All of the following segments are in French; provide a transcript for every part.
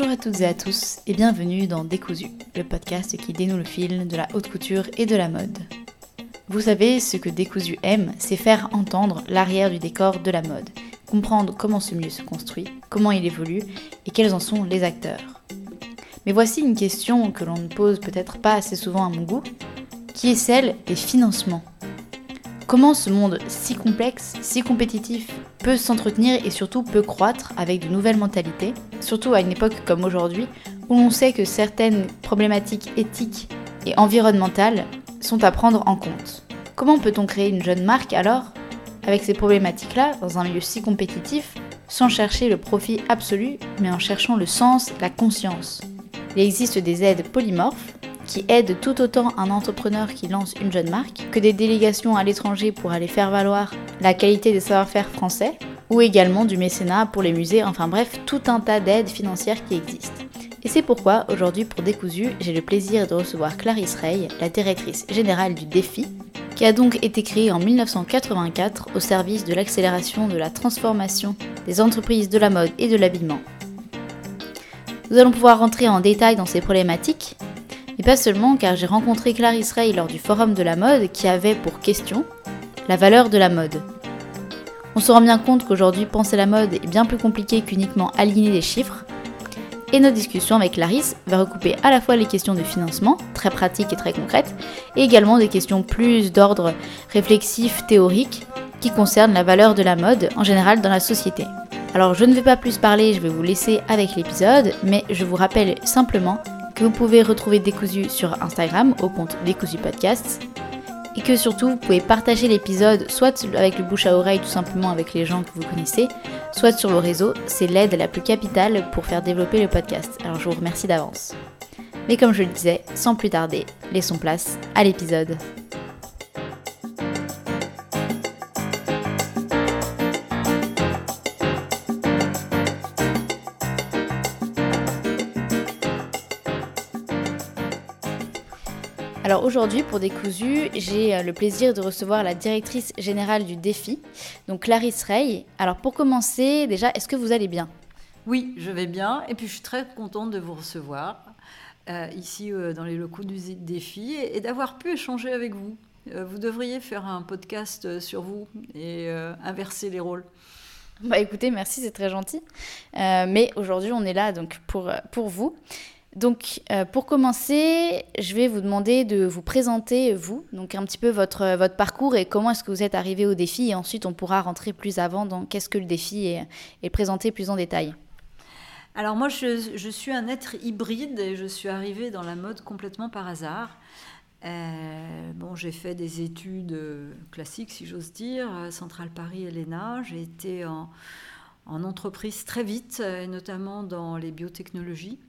Bonjour à toutes et à tous et bienvenue dans Décousu, le podcast qui dénoue le fil de la haute couture et de la mode. Vous savez, ce que Décousu aime, c'est faire entendre l'arrière du décor de la mode, comprendre comment ce milieu se construit, comment il évolue et quels en sont les acteurs. Mais voici une question que l'on ne pose peut-être pas assez souvent à mon goût, qui est celle des financements. Comment ce monde si complexe, si compétitif, peut s'entretenir et surtout peut croître avec de nouvelles mentalités, surtout à une époque comme aujourd'hui où l'on sait que certaines problématiques éthiques et environnementales sont à prendre en compte. Comment peut-on créer une jeune marque alors avec ces problématiques-là dans un milieu si compétitif sans chercher le profit absolu mais en cherchant le sens, la conscience? Il existe des aides polymorphes qui aident tout autant un entrepreneur qui lance une jeune marque que des délégations à l'étranger pour aller faire valoir la qualité des savoir-faire français, ou également du mécénat pour les musées, enfin bref, tout un tas d'aides financières qui existent. Et c'est pourquoi aujourd'hui pour Décousu, j'ai le plaisir de recevoir Clarisse Rey, la directrice générale du Défi, qui a donc été créée en 1984 au service de l'accélération de la transformation des entreprises de la mode et de l'habillement. Nous allons pouvoir rentrer en détail dans ces problématiques, et pas seulement car j'ai rencontré Clarisse Ray lors du Forum de la mode qui avait pour question la valeur de la mode. On se rend bien compte qu'aujourd'hui penser la mode est bien plus compliqué qu'uniquement aligner des chiffres. Et notre discussion avec Clarisse va recouper à la fois les questions de financement, très pratiques et très concrètes, et également des questions plus d'ordre réflexif, théorique, qui concernent la valeur de la mode en général dans la société. Alors je ne vais pas plus parler, je vais vous laisser avec l'épisode, mais je vous rappelle simplement vous pouvez retrouver Décousu sur Instagram au compte Décousu Podcasts et que surtout vous pouvez partager l'épisode soit avec le bouche à oreille tout simplement avec les gens que vous connaissez, soit sur le réseau, c'est l'aide la plus capitale pour faire développer le podcast. Alors je vous remercie d'avance. Mais comme je le disais, sans plus tarder, laissons place à l'épisode. Alors aujourd'hui, pour Décousu, j'ai euh, le plaisir de recevoir la directrice générale du défi, donc Clarisse Rey. Alors pour commencer, déjà, est-ce que vous allez bien? Oui, je vais bien, et puis je suis très contente de vous recevoir euh, ici euh, dans les locaux du défi et, d'avoir pu échanger avec vous. vous devriez faire un podcast sur vous et inverser les rôles. Bah écoutez, merci, c'est très gentil. mais aujourd'hui, on est là donc pour, pour vous. Donc, euh, pour commencer, je vais vous demander de vous présenter, vous, donc un petit peu votre, votre parcours et comment est-ce que vous êtes arrivé au défi. Et ensuite, on pourra rentrer plus avant dans qu'est-ce que le défi et, et présenter plus en détail. Alors, moi, je, suis un être hybride et je suis arrivée dans la mode complètement par hasard. Euh, bon, j'ai fait des études classiques, si j'ose dire, Centrale Paris et l'ENA. J'ai été en, en entreprise très vite, notamment dans les biotechnologies.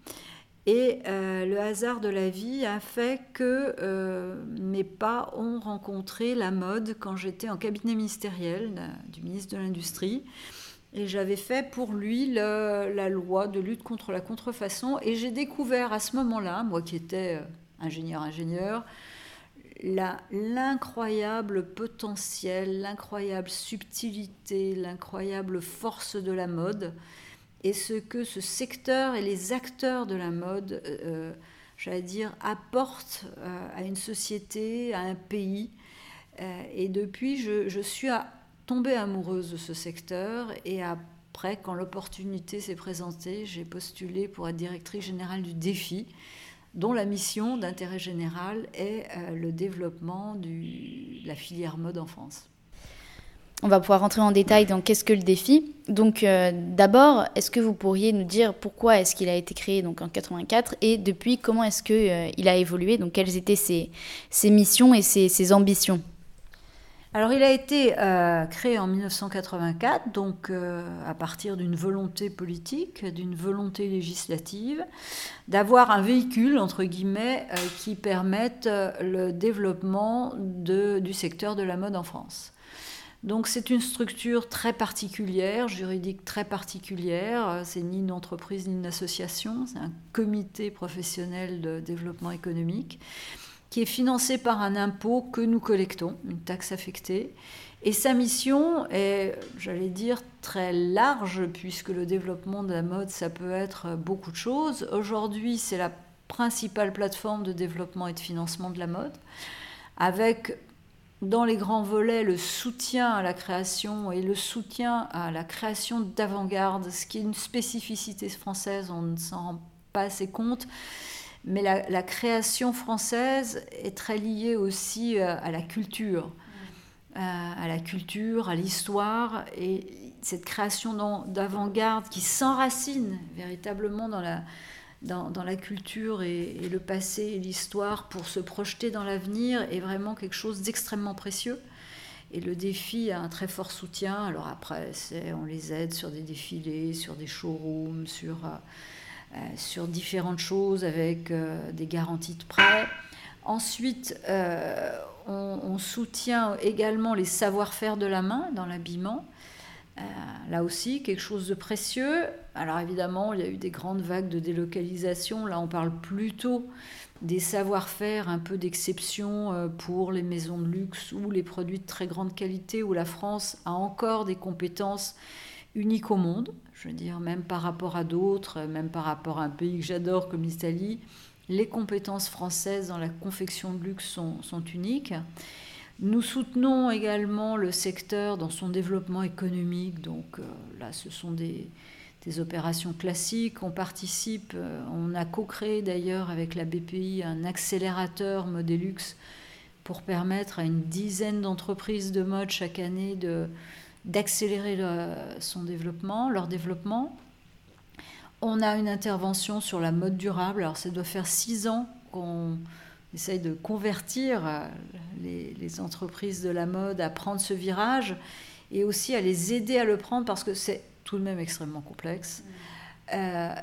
Et euh, le hasard de la vie a fait que euh, mes pas ont rencontré la mode quand j'étais en cabinet ministériel du ministre de l'Industrie. Et j'avais fait pour lui la loi de lutte contre la contrefaçon. Et j'ai découvert à ce moment-là, moi qui étais ingénieur-ingénieur, l'incroyable potentiel, l'incroyable subtilité, l'incroyable force de la mode et ce que ce secteur et les acteurs de la mode, euh, euh, j'allais dire, apportent euh, à une société, à un pays. et depuis, je, suis tombée amoureuse de ce secteur et après, quand l'opportunité s'est présentée, j'ai postulé pour être directrice générale du défi dont la mission d'intérêt général est le développement de la filière mode en France on va pouvoir rentrer en détail dans qu'est-ce que le défi. Donc euh, d'abord, est-ce que vous pourriez nous dire pourquoi est-ce qu'il a été créé donc en 84 et depuis comment est-ce qu'il euh, a évolué? Donc quelles étaient ses, missions et ses, ambitions? Alors il a été euh, créé en 1984, donc à partir d'une volonté politique, d'une volonté législative, d'avoir un véhicule, entre guillemets, qui permette le développement du secteur de la mode en France. Donc c'est une structure très particulière, juridique très particulière. C'est ni une entreprise ni une association, c'est un comité professionnel de développement économique qui est financé par un impôt que nous collectons, une taxe affectée, Et sa mission est, j'allais dire, très large, puisque le développement de la mode, ça peut être beaucoup de choses. Aujourd'hui, c'est la principale plateforme de développement et de financement de la mode, avec dans les grands volets le soutien à la création et le soutien à la création d'avant-garde, ce qui est une spécificité française, on ne s'en rend pas assez compte. Mais la, création française est très liée aussi euh, à la culture, euh, à la culture, à l'histoire, et cette création d'avant-garde qui s'enracine véritablement dans la, dans, la culture et, le passé et l'histoire pour se projeter dans l'avenir est vraiment quelque chose d'extrêmement précieux. Et le défi a un très fort soutien. Alors après, on les aide sur des défilés, sur des showrooms, sur, euh, euh, sur différentes choses avec euh, des garanties de prêt. Ensuite, on, soutient également les savoir-faire de la main dans l'habillement. Euh, là aussi, quelque chose de précieux. Alors évidemment, il y a eu des grandes vagues de délocalisation. Là, on parle plutôt des savoir-faire un peu d'exception euh, pour les maisons de luxe ou les produits de très grande qualité, où la France a encore des compétences uniques au monde. Je veux dire, même par rapport à d'autres, même par rapport à un pays que j'adore comme l'Italie, les compétences françaises dans la confection de luxe sont, sont uniques. Nous soutenons également le secteur dans son développement économique. Donc euh, là, ce sont des, opérations classiques. On participe, euh, on a co-créé d'ailleurs avec la BPI un accélérateur Modelux pour permettre à une dizaine d'entreprises de mode chaque année d'accélérer son développement, leur développement. On a une intervention sur la mode durable. Alors ça doit faire six ans qu'on essaye de convertir euh, les, entreprises de la mode à prendre ce virage et aussi à les aider à le prendre parce que c'est tout de même extrêmement complexe. Mm. Euh,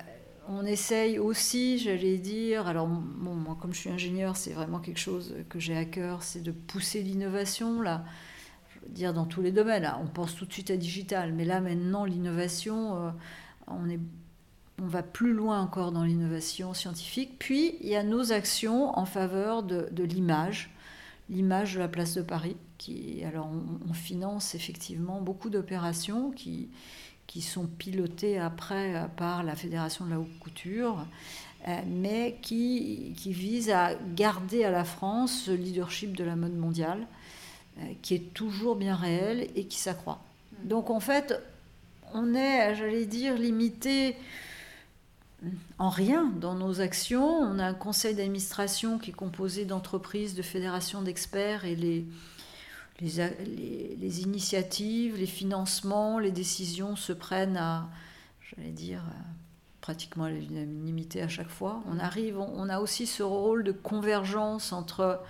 on essaye aussi, j'allais dire, alors bon, moi comme je suis ingénieur, c'est vraiment quelque chose que j'ai à cœur, c'est de pousser l'innovation là. Je veux dire dans tous les domaines. on pense tout de suite à digital, mais là maintenant l'innovation, euh, on est on va plus loin encore dans l'innovation scientifique. Puis, il y a nos actions en faveur de, l'image, l'image de la place de Paris. Qui, alors, on, finance effectivement beaucoup d'opérations qui, qui sont pilotées après par la Fédération de la haute couture, euh, mais qui, qui visent à garder à la France ce leadership de la mode mondiale, euh, qui est toujours bien réel et qui s'accroît. Donc, en fait, on est, j'allais dire, limité en rien dans nos actions. On a un conseil d'administration qui est composé d'entreprises, de fédérations d'experts et les, les, initiatives, les financements, les décisions se prennent à, j'allais dire, pratiquement à l'unanimité à chaque fois. On arrive, on a aussi ce rôle de convergence entre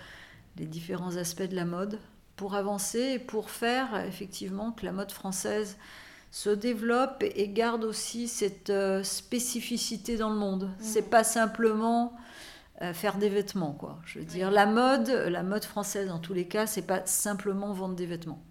les différents aspects de la mode pour avancer et pour faire effectivement que la mode française se développe et garde aussi cette euh, spécificité dans le monde. Mmh. C'est pas simplement euh, faire des vêtements, quoi. Je veux dire, la mode, la mode française en tous les cas, c'est pas simplement vendre des vêtements.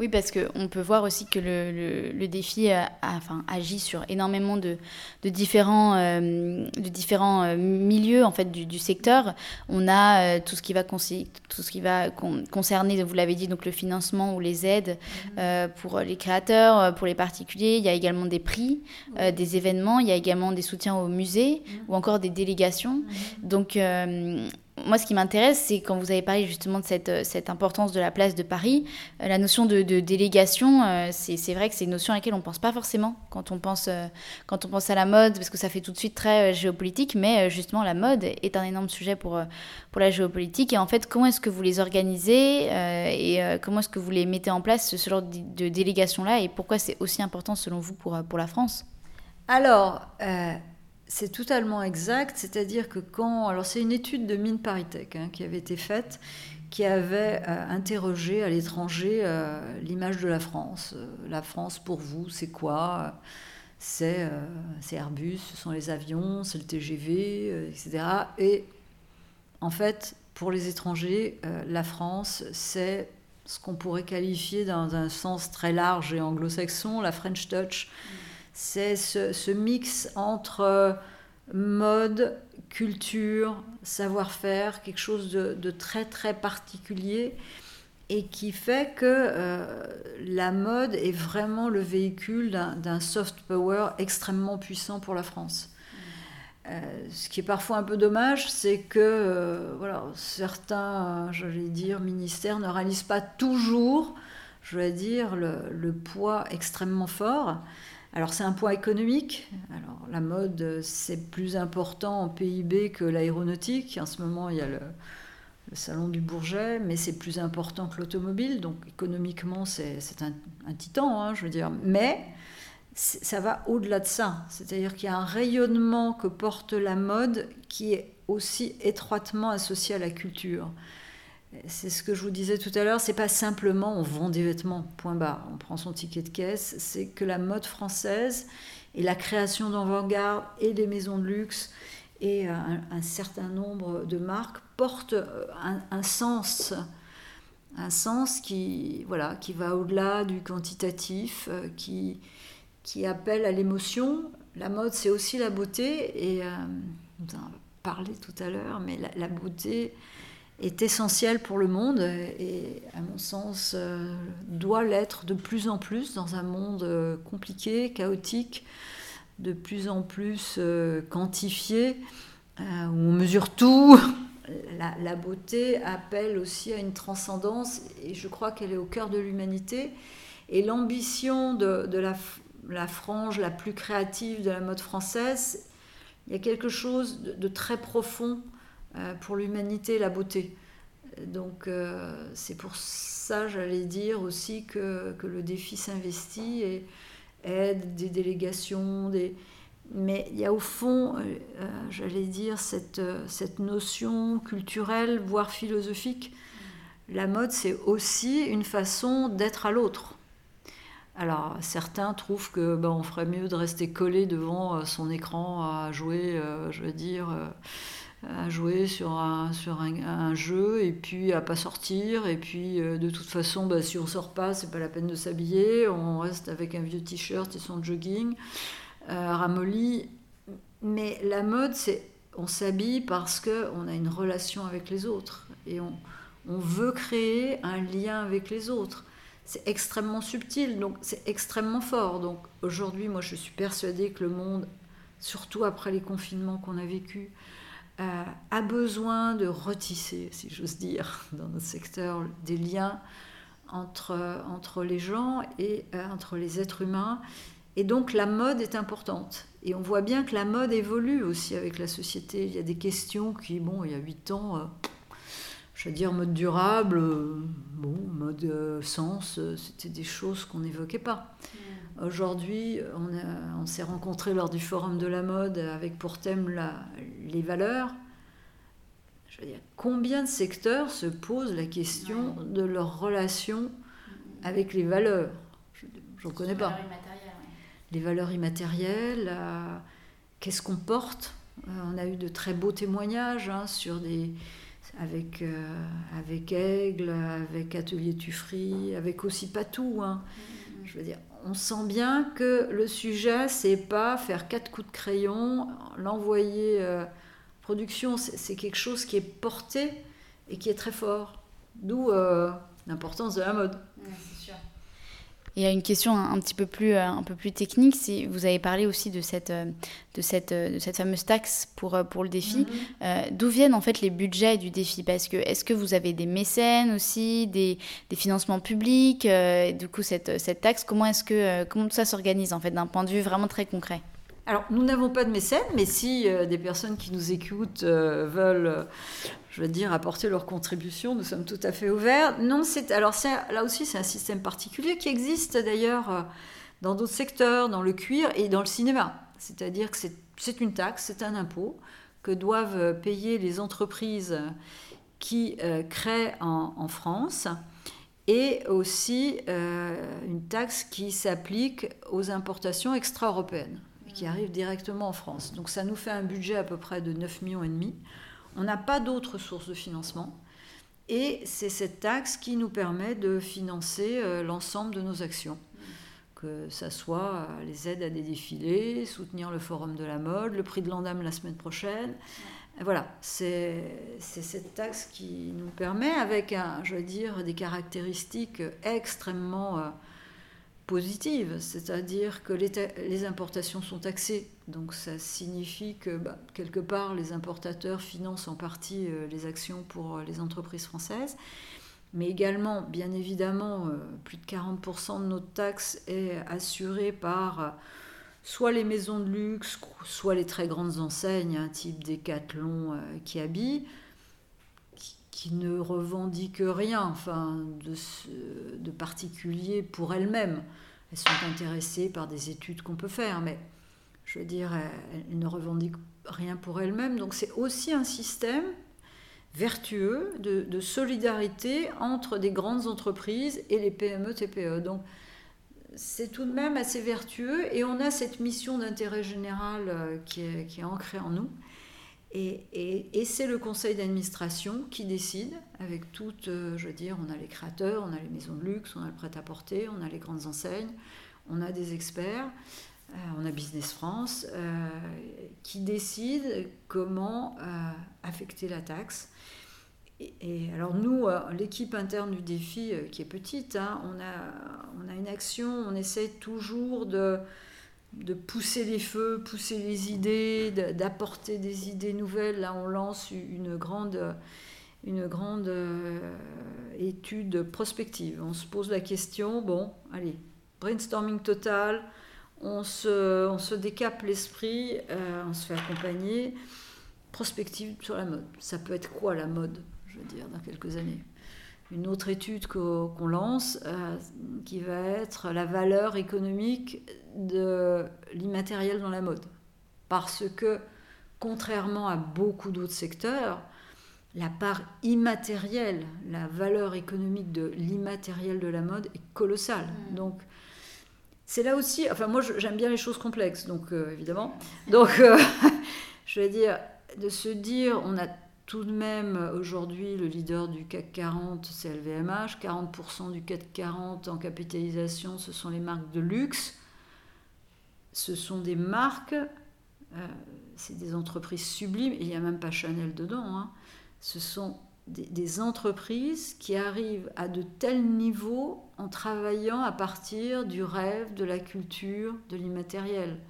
Oui, parce qu'on peut voir aussi que le, le, défi a, enfin, agit sur énormément de, de différents, euh, de différents euh, milieux en fait, du, du secteur. On a euh, tout ce qui va, tout ce qui va concerner, vous l'avez dit, donc le financement ou les aides mhm. pour les créateurs, pour les particuliers. Il y a également des prix, des événements. Il y a également des soutiens aux musées mhm. ou encore des délégations. Mhm. Donc, moi, ce qui m'intéresse, c'est quand vous avez parlé justement de cette, euh, importance de la place de Paris, euh, la notion de, délégation, euh, c'est vrai que c'est une notion à laquelle on ne pense pas forcément quand on pense, à la mode, parce que ça fait tout de suite très géopolitique, mais justement, la mode est un énorme sujet pour, la géopolitique. Et en fait, comment est-ce que vous les organisez et comment est-ce que vous les mettez en place, ce genre de, délégation-là, et pourquoi c'est aussi important selon vous pour la France? Alors, c'est totalement exact, c'est-à-dire que quand... Alors c'est une étude de Mine Paritech hein, qui avait été faite, qui avait euh, interrogé à l'étranger euh, l'image de la France. Euh, la France pour vous, c'est quoi? C'est Airbus, ce sont les avions, c'est le TGV, etc. Et en fait, pour les étrangers, la France, c'est ce qu'on pourrait qualifier dans un sens très large et anglo-saxon, la French Touch. C'est ce, mix entre mode, culture, savoir-faire, quelque chose de, très très particulier et qui fait que euh, la mode est vraiment le véhicule d'un soft power extrêmement puissant pour la France. Euh, ce qui est parfois un peu dommage, c'est que euh, voilà, certains, j'allais dire, ministères ne réalisent pas toujours, je vais dire, le poids extrêmement fort. Alors c'est un poids économique. Alors la mode, c'est plus important en PIB que l'aéronautique. En ce moment, il y a le, salon du Bourget, mais c'est plus important que l'automobile, donc économiquement c'est un, titan, hein, je veux dire. Mais ça va au-delà de ça, c'est-à-dire qu'il y a un rayonnement que porte la mode qui est aussi étroitement associé à la culture. C'est ce que je vous disais tout à l'heure, c'est pas simplement on vend des vêtements, point barre, on prend son ticket de caisse, c'est que la mode française et la création d'avant-garde et des maisons de luxe et un, certain nombre de marques portent euh, un, sens, un sens qui, voilà, qui va au-delà du quantitatif, euh, qui, qui appelle à l'émotion. La mode, c'est aussi la beauté, et euh, on en a parlé tout à l'heure, mais la, beauté est essentielle pour le monde et, à mon sens, doit l'être de plus en plus dans un monde compliqué, chaotique de plus en plus euh, quantifié, euh, où on mesure tout. La, beauté appelle aussi à une transcendance, et je crois qu'elle est au cœur de l'humanité. Et l'ambition de, la, frange la plus créative de la mode française, il y a quelque chose de, très profond euh, pour l'humanité, la beauté. Donc c'est pour ça, j'allais dire aussi, que, que le défi s'investit. Et, aide, des délégations, mais il y a au fond, euh, euh, j'allais dire, cette, euh, cette notion culturelle, voire philosophique. La mode, c'est aussi une façon d'être à l'autre. Alors certains trouvent que ben, on ferait mieux de rester collé devant son écran à jouer, je veux dire à jouer sur un, sur un, jeu et puis à pas sortir. Et puis euh, de toute façon, bah, si on sort pas, c'est pas la peine de s'habiller. On reste avec un vieux t-shirt et son jogging euh, ramolli. Mais la mode, c'est on s'habille parce qu'on a une relation avec les autres et on, on veut créer un lien avec les autres. C'est extrêmement subtil, donc c'est extrêmement fort. Donc aujourd'hui, moi, je suis persuadée que le monde, surtout après les confinements qu'on a vécus, euh, a besoin de retisser, si j'ose dire, dans notre secteur, des liens entre, entre les gens et euh, entre les êtres humains. Et donc la mode est importante. Et on voit bien que la mode évolue aussi avec la société. Il y a des questions qui, bon, il y a huit ans, euh, je veux dire, mode durable, bon, mode sens, c'était des choses qu'on n'évoquait pas. Aujourd'hui, on, on s'est rencontrés lors du Forum de la mode avec pour thème la, les valeurs. Je veux dire, combien de secteurs se posent la question de leur relation avec les valeurs? Je ne connais pas. Les valeurs immatérielles, euh, qu'est-ce qu'on porte? Euh, On a eu de très beaux témoignages hein, sur des, avec, euh, avec Aigle, avec Atelier Tuffry, avec aussi Patou. Hein. Mm-hmm. Je veux dire, on sent bien que le sujet, c'est pas faire quatre coups de crayon, l'envoyer euh, production, c'est quelque chose qui est porté et qui est très fort. D'où euh, l'importance de la mode. Y a une question un, petit peu plus, euh, un peu plus technique. Vous avez parlé aussi de cette, euh, de cette, euh, de cette fameuse taxe pour, pour le défi. Mhm. D'où viennent en fait les budgets du défi? Parce que est-ce que vous avez des mécènes aussi, des, des financements publics? Du coup, cette, cette taxe, comment est-ce que comment ça s'organise en fait d'un point de vue vraiment très concret? Alors, nous n'avons pas de mécènes, mais si des personnes qui nous écoutent veulent je veux dire, apporter leur contribution. Nous sommes tout à fait ouverts. Non, c'est alors là aussi c'est un système particulier qui existe d'ailleurs euh, dans d'autres secteurs, dans le cuir et dans le cinéma. C'est-à-dire que c'est une taxe, c'est un impôt que doivent payer les entreprises qui euh, créent en, France et aussi euh, une taxe qui s'applique aux importations extra-européennes qui arrivent directement en France. Donc ça nous fait un budget à peu près de 9 millions et demi. On n'a pas d'autres sources de financement. Et c'est cette taxe qui nous permet de financer euh, l'ensemble de nos actions. Que ce soit euh, les aides à des défilés, soutenir le Forum de la mode, le prix de l'Andam la semaine prochaine, voilà, c'est cette taxe qui nous permet, avec, un, je veux dire, des caractéristiques extrêmement euh, positives, c'est-à-dire que les, importations sont taxées, donc ça signifie que bah, quelque part les importateurs financent en partie euh, les actions pour euh, les entreprises françaises, mais également, bien évidemment, plus de 40% de notre taxe est assurée par soit les maisons de luxe, soit les très grandes enseignes, un type Decathlon euh, qui habille, qui, ne revendiquent rien enfin, de, particulier pour elles-mêmes. Elles sont intéressées par des études qu'on peut faire, mais je veux dire, elles, ne revendiquent rien pour elles-mêmes. Donc c'est aussi un système vertueux de, solidarité entre des grandes entreprises et les PME-TPE. Donc c'est tout de même assez vertueux et on a cette mission d'intérêt général euh, qui est, ancrée en nous. Et, c'est le conseil d'administration qui décide, avec toutes, euh, je veux dire, on a les créateurs, on a les maisons de luxe, on a le prêt-à-porter, on a les grandes enseignes, on a des experts, euh, on a Business France, qui décident comment affecter la taxe. Et, alors nous, euh, l'équipe interne du défi, euh, qui est petite, hein, on, a, on a une action, on essaie toujours de, de pousser les feux, pousser les idées, d'apporter des idées nouvelles. Là, on lance une grande, euh, étude prospective. On se pose la question, bon, allez, brainstorming total, on se, on se décape l'esprit, on se fait accompagner. Prospective sur la mode. Ça peut être quoi la mode je veux dire, dans quelques années? Une autre étude qu'on lance, euh, qui va être la valeur économique de l'immatériel dans la mode. Parce que, contrairement à beaucoup d'autres secteurs, la part immatérielle, la valeur économique de l'immatériel de la mode est colossale. Mm. Donc, c'est là aussi, enfin moi j'aime bien les choses complexes, donc euh, évidemment. Donc, euh, je vais dire, de se dire, on a tout de même, aujourd'hui, le leader du CAC 40, c'est LVMH. 40% du CAC 40 en capitalisation, ce sont les marques de luxe. Ce sont des marques, euh, c'est des entreprises sublimes, il n'y a même pas Chanel dedans. Hein. Ce sont des, des, entreprises qui arrivent à de tels niveaux en travaillant à partir du rêve, de la culture, de l'immatériel.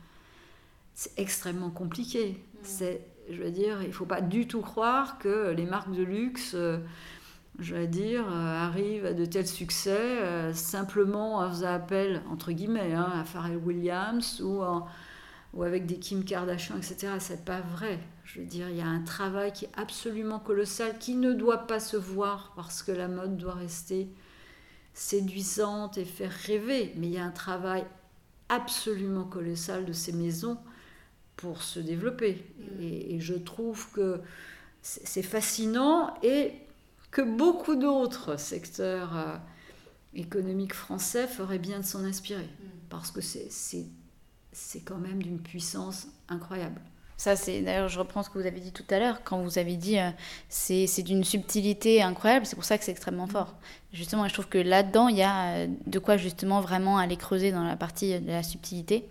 C'est extrêmement compliqué. Mmh. C'est je veux dire, il ne faut pas du tout croire que les marques de luxe, euh, je veux dire, euh, arrivent à de tels succès euh, simplement en faisant appel, entre guillemets, hein, à Pharrell Williams ou, ou avec des Kim Kardashian, etc. C'est pas vrai. Je veux dire, il y a un travail qui est absolument colossal, qui ne doit pas se voir parce que la mode doit rester séduisante et faire rêver. Mais il y a un travail absolument colossal de ces maisons pour se développer. Mm. Et, je trouve que c'est fascinant et que beaucoup d'autres secteurs euh, économiques français feraient bien de s'en inspirer, mm. parce que c'est quand même d'une puissance incroyable. Ça, c'est d'ailleurs, je reprends ce que vous avez dit tout à l'heure, quand vous avez dit euh, c'est d'une subtilité incroyable, c'est pour ça que c'est extrêmement mm. fort. Justement, je trouve que là-dedans, il y a euh, de quoi justement vraiment aller creuser dans la partie de la subtilité.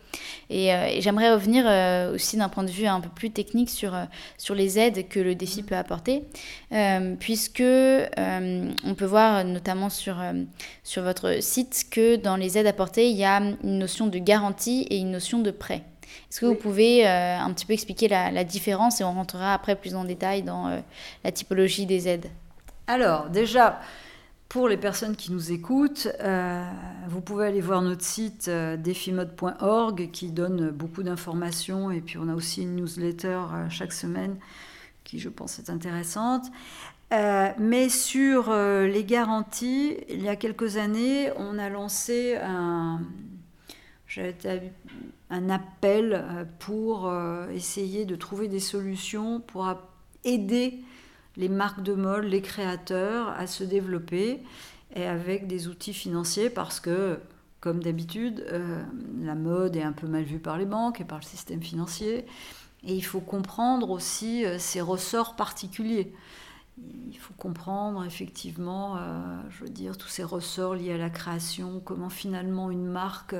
Et, euh, j'aimerais revenir aussi d'un point de vue un peu plus technique sur, sur les aides que le défi mm. peut apporter, puisque on peut voir notamment sur, sur votre site que dans les aides apportées, il y a une notion de garantie et une notion de prêt. Est-ce que vous pouvez euh, un petit peu expliquer la, différence et on rentrera après plus en détail dans euh, la typologie des aides? Alors, déjà, pour les personnes qui nous écoutent, euh, vous pouvez aller voir notre site defimode.org qui donne beaucoup d'informations et puis on a aussi une newsletter chaque semaine qui, je pense, est intéressante. mais sur les garanties, il y a quelques années, on a lancé un, un appel euh, pour euh, essayer de trouver des solutions pour aider les marques de mode, les créateurs à se développer et avec des outils financiers parce que, comme d'habitude, euh, la mode est un peu mal vue par les banques et par le système financier. Et il faut comprendre aussi ces ressorts particuliers. Il faut comprendre effectivement, je veux dire, tous ces ressorts liés à la création, comment finalement une marque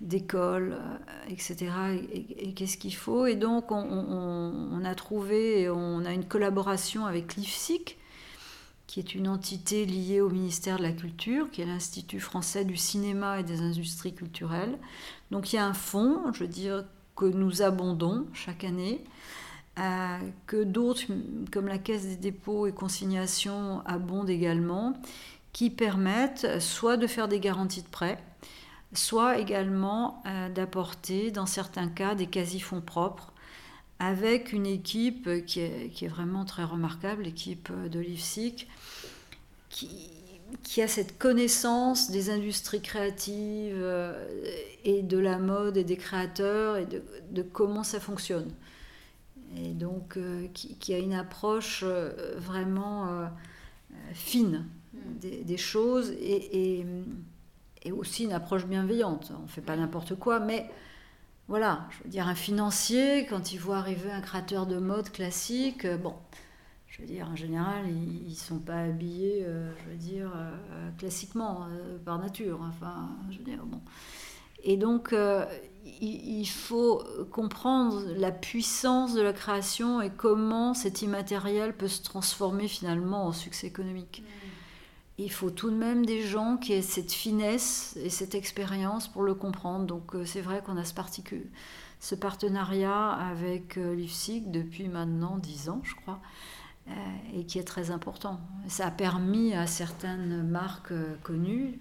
d'écoles, etc. Et, qu'est-ce qu'il faut Et donc, on, a trouvé, on a une collaboration avec l'IFSIC, qui est une entité liée au ministère de la Culture, qui est l'Institut français du cinéma et des industries culturelles. Donc, il y a un fonds, je veux dire, que nous abondons chaque année, euh, que d'autres, comme la Caisse des dépôts et consignations, abondent également, qui permettent soit de faire des garanties de prêt, soit également euh, d'apporter, dans certains cas, des quasi-fonds propres, avec une équipe qui est, vraiment très remarquable, l'équipe de l'IFSIC, qui, qui, a cette connaissance des industries créatives euh, et de la mode et des créateurs et de, comment ça fonctionne. Et donc, euh, qui, a une approche vraiment fine mm. des, choses et et aussi une approche bienveillante. On ne fait pas n'importe quoi, mais voilà, je veux dire, un financier, quand il voit arriver un créateur de mode classique, euh, bon, je veux dire, en général, ils ne sont pas habillés, euh, je veux dire, euh, classiquement, par nature. Enfin, je veux dire, bon. Et donc, il, faut comprendre la puissance de la création et comment cet immatériel peut se transformer finalement en succès économique. Mmh il faut tout de même des gens qui aient cette finesse et cette expérience pour le comprendre. Donc euh, c'est vrai qu'on a ce, ce, partenariat avec euh, l'IFSIC depuis maintenant dix ans, je crois, euh, et qui est très important. Ça a permis à certaines marques connues,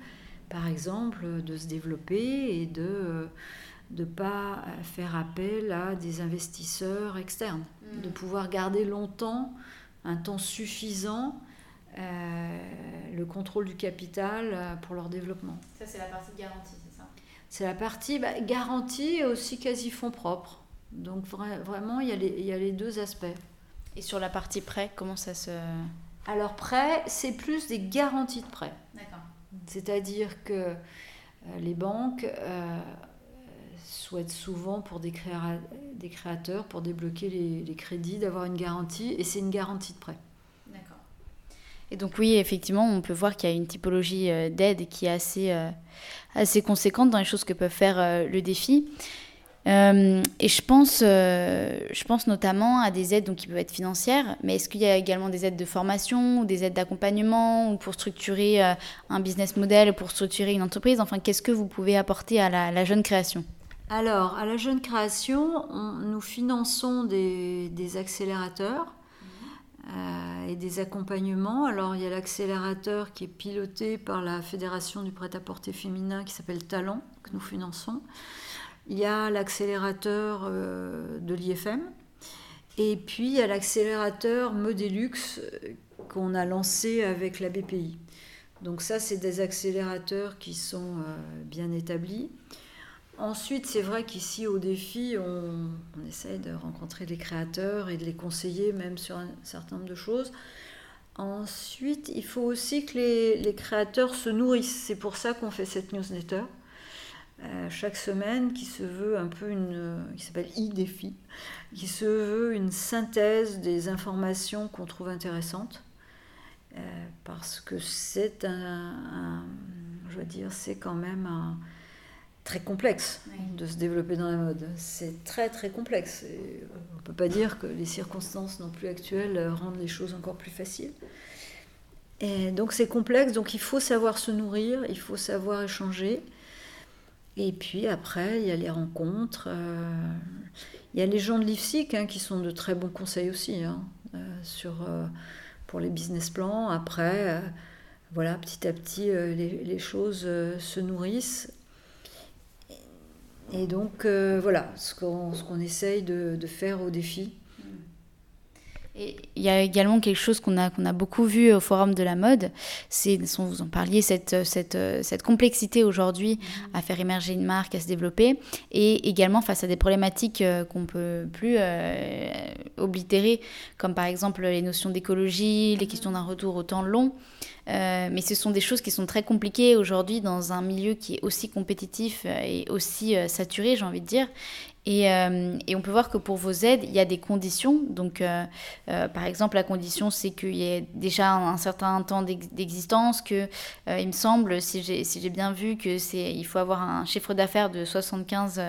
par exemple, de se développer et de ne pas faire appel à des investisseurs externes, mmh. de pouvoir garder longtemps, un temps suffisant le contrôle du capital euh, pour leur développement. Ça, c'est la partie garantie, c'est ça? C'est la partie bah, garantie et aussi quasi fonds propres. Donc vraiment, il y, a les, il y a les deux aspects. Et sur la partie prêt, comment ça se... Alors prêt, c'est plus des garanties de prêt. D'accord. C'est-à-dire que euh, les banques souhaitent souvent pour des, des, créateurs, pour débloquer les, les crédits, d'avoir une garantie, et c'est une garantie de prêt. Et donc oui, effectivement, on peut voir qu'il y a une typologie euh, d'aide qui est assez, euh, assez conséquente dans les choses que peuvent faire euh, le défi. et je pense, je pense notamment à des aides donc, qui peuvent être financières, mais est-ce qu'il y a également des aides de formation ou des aides d'accompagnement ou pour structurer un business model, pour structurer une entreprise? Enfin, qu'est-ce que vous pouvez apporter à la, jeune création? Alors, à la jeune création, nous finançons des, accélérateurs et des accompagnements. Alors il y a l'accélérateur qui est piloté par la Fédération du prêt-à-porter féminin qui s'appelle Talent, que nous finançons. Il y a l'accélérateur euh, de l'IFM. Et puis il y a l'accélérateur Modelux euh, qu'on a lancé avec la BPI. Donc ça, c'est des accélérateurs qui sont bien établis. Ensuite, c'est vrai qu'ici, au défi, on, essaie de rencontrer les créateurs et de les conseiller même sur un certain nombre de choses. Ensuite, il faut aussi que les, créateurs se nourrissent. C'est pour ça qu'on fait cette newsletter euh, chaque semaine qui se veut un peu une. qui s'appelle e-défi, qui se veut une synthèse des informations qu'on trouve intéressantes. Euh, parce que c'est un, Je veux dire, c'est quand même un très complexe de se développer dans la mode. C'est très très complexe. on ne peut pas dire que les circonstances non plus actuelles rendent les choses encore plus faciles. Et donc c'est complexe, donc il faut savoir se nourrir, il faut savoir échanger. Et puis après, il y a les rencontres. Euh, il y a les gens de l'IFSIC hein, qui sont de très bons conseils aussi hein, euh, sur, euh, pour les business plans. Après, voilà, petit à petit, les, les, choses se nourrissent. Et donc, euh, voilà ce qu'on qu'on essaye de, faire au défi. Il y a également quelque chose qu'on a, qu'on a beaucoup vu au Forum de la mode, c'est, vous en parliez, cette, cette, cette complexité aujourd'hui à faire émerger une marque, à se développer, et également face à des problématiques euh, qu'on ne peut plus euh, oblitérer, comme par exemple les notions d'écologie, les questions d'un retour au temps long. Euh, mais ce sont des choses qui sont très compliquées aujourd'hui dans un milieu qui est aussi compétitif et aussi saturé, j'ai envie de dire. Et, euh, et, on peut voir que pour vos aides, il y a des conditions. Euh, euh, par exemple, la condition, c'est qu'il y ait déjà un, certain temps d'existence, que il me semble, si j'ai bien vu, que il faut avoir un chiffre d'affaires de 75,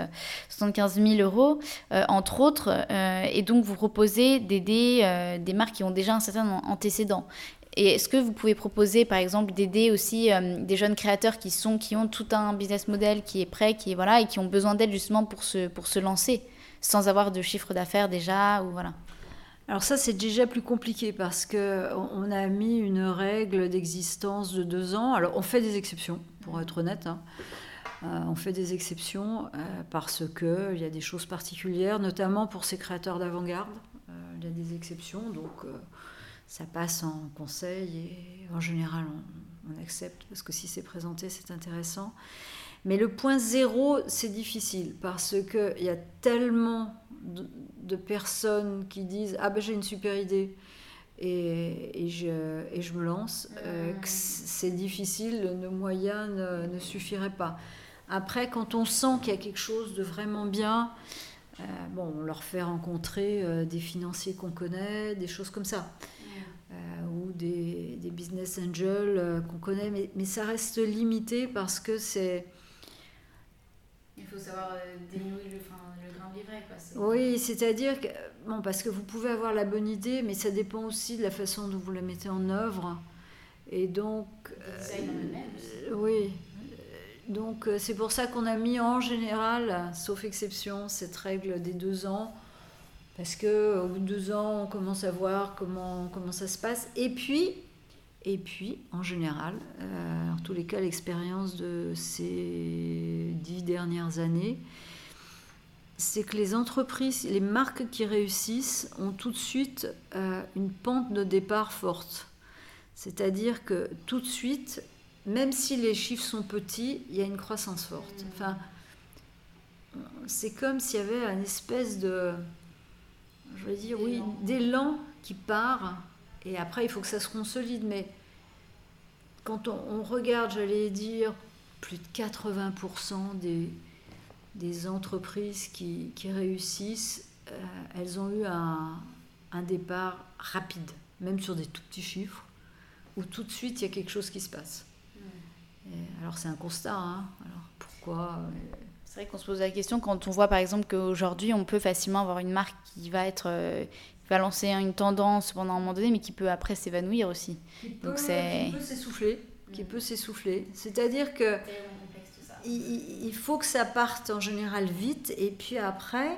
75 000 euros, entre autres. et donc, vous proposez d'aider des marques qui ont déjà un certain antécédent. Et est-ce que vous pouvez proposer, par exemple, d'aider aussi euh, des jeunes créateurs qui, sont, qui ont tout un business model qui est prêt, qui voilà, et qui ont besoin d'aide justement pour se, pour se lancer, sans avoir de chiffre d'affaires déjà ou voilà alors ça, c'est déjà plus compliqué parce que on a mis une règle d'existence de deux ans. Alors on fait des exceptions, pour être honnête. Hein. Euh, on fait des exceptions euh, parce qu'il y a des choses particulières, notamment pour ces créateurs d'avant-garde. Il y a des exceptions, donc ça passe en conseil et en général on, accepte parce que si c'est présenté c'est intéressant. Mais le point zéro c'est difficile parce qu'il y a tellement de, personnes qui disent ah ben j'ai une super idée et, et, je, et je me lance euh, que c'est difficile, nos moyens ne, suffiraient pas. Après quand on sent qu'il y a quelque chose de vraiment bien, euh, bon, on leur fait rencontrer euh, des financiers qu'on connaît, des choses comme ça. Euh, des, des, business angels euh, qu'on connaît, mais, mais, ça reste limité parce que c'est... Il faut savoir euh, dénouer le, enfin, le grain livret. oui, c'est-à-dire que, bon, parce que vous pouvez avoir la bonne idée, mais ça dépend aussi de la façon dont vous la mettez en œuvre. Et donc... Euh, oui. Donc c'est pour ça qu'on a mis en général, sauf exception, cette règle des deux ans parce que au bout de deux ans, on commence à voir comment, comment ça se passe. Et puis, et puis en général, euh, en tous les cas, l'expérience de ces dix dernières années, c'est que les entreprises, les marques qui réussissent ont tout de suite euh, une pente de départ forte. C'est-à-dire que tout de suite, même si les chiffres sont petits, il y a une croissance forte. Enfin, c'est comme s'il y avait une espèce de je veux dire, oui, d'élan qui part, et après il faut que ça se consolide, mais quand on, regarde, j'allais dire, plus de 80% des, des entreprises qui, qui réussissent, euh, elles ont eu un, un, départ rapide, même sur des tout petits chiffres, où tout de suite il y a quelque chose qui se passe. alors c'est un constat, hein. alors pourquoi euh, c'est vrai qu'on se pose la question quand on voit par exemple qu'aujourd'hui on peut facilement avoir une marque qui va être euh, va lancer une tendance pendant un moment donné mais qui peut après s'évanouir aussi. Qui peut, Donc c'est qui peut s'essouffler, qui peut s'essouffler. C'est-à-dire que il, il, faut que ça parte en général vite et puis après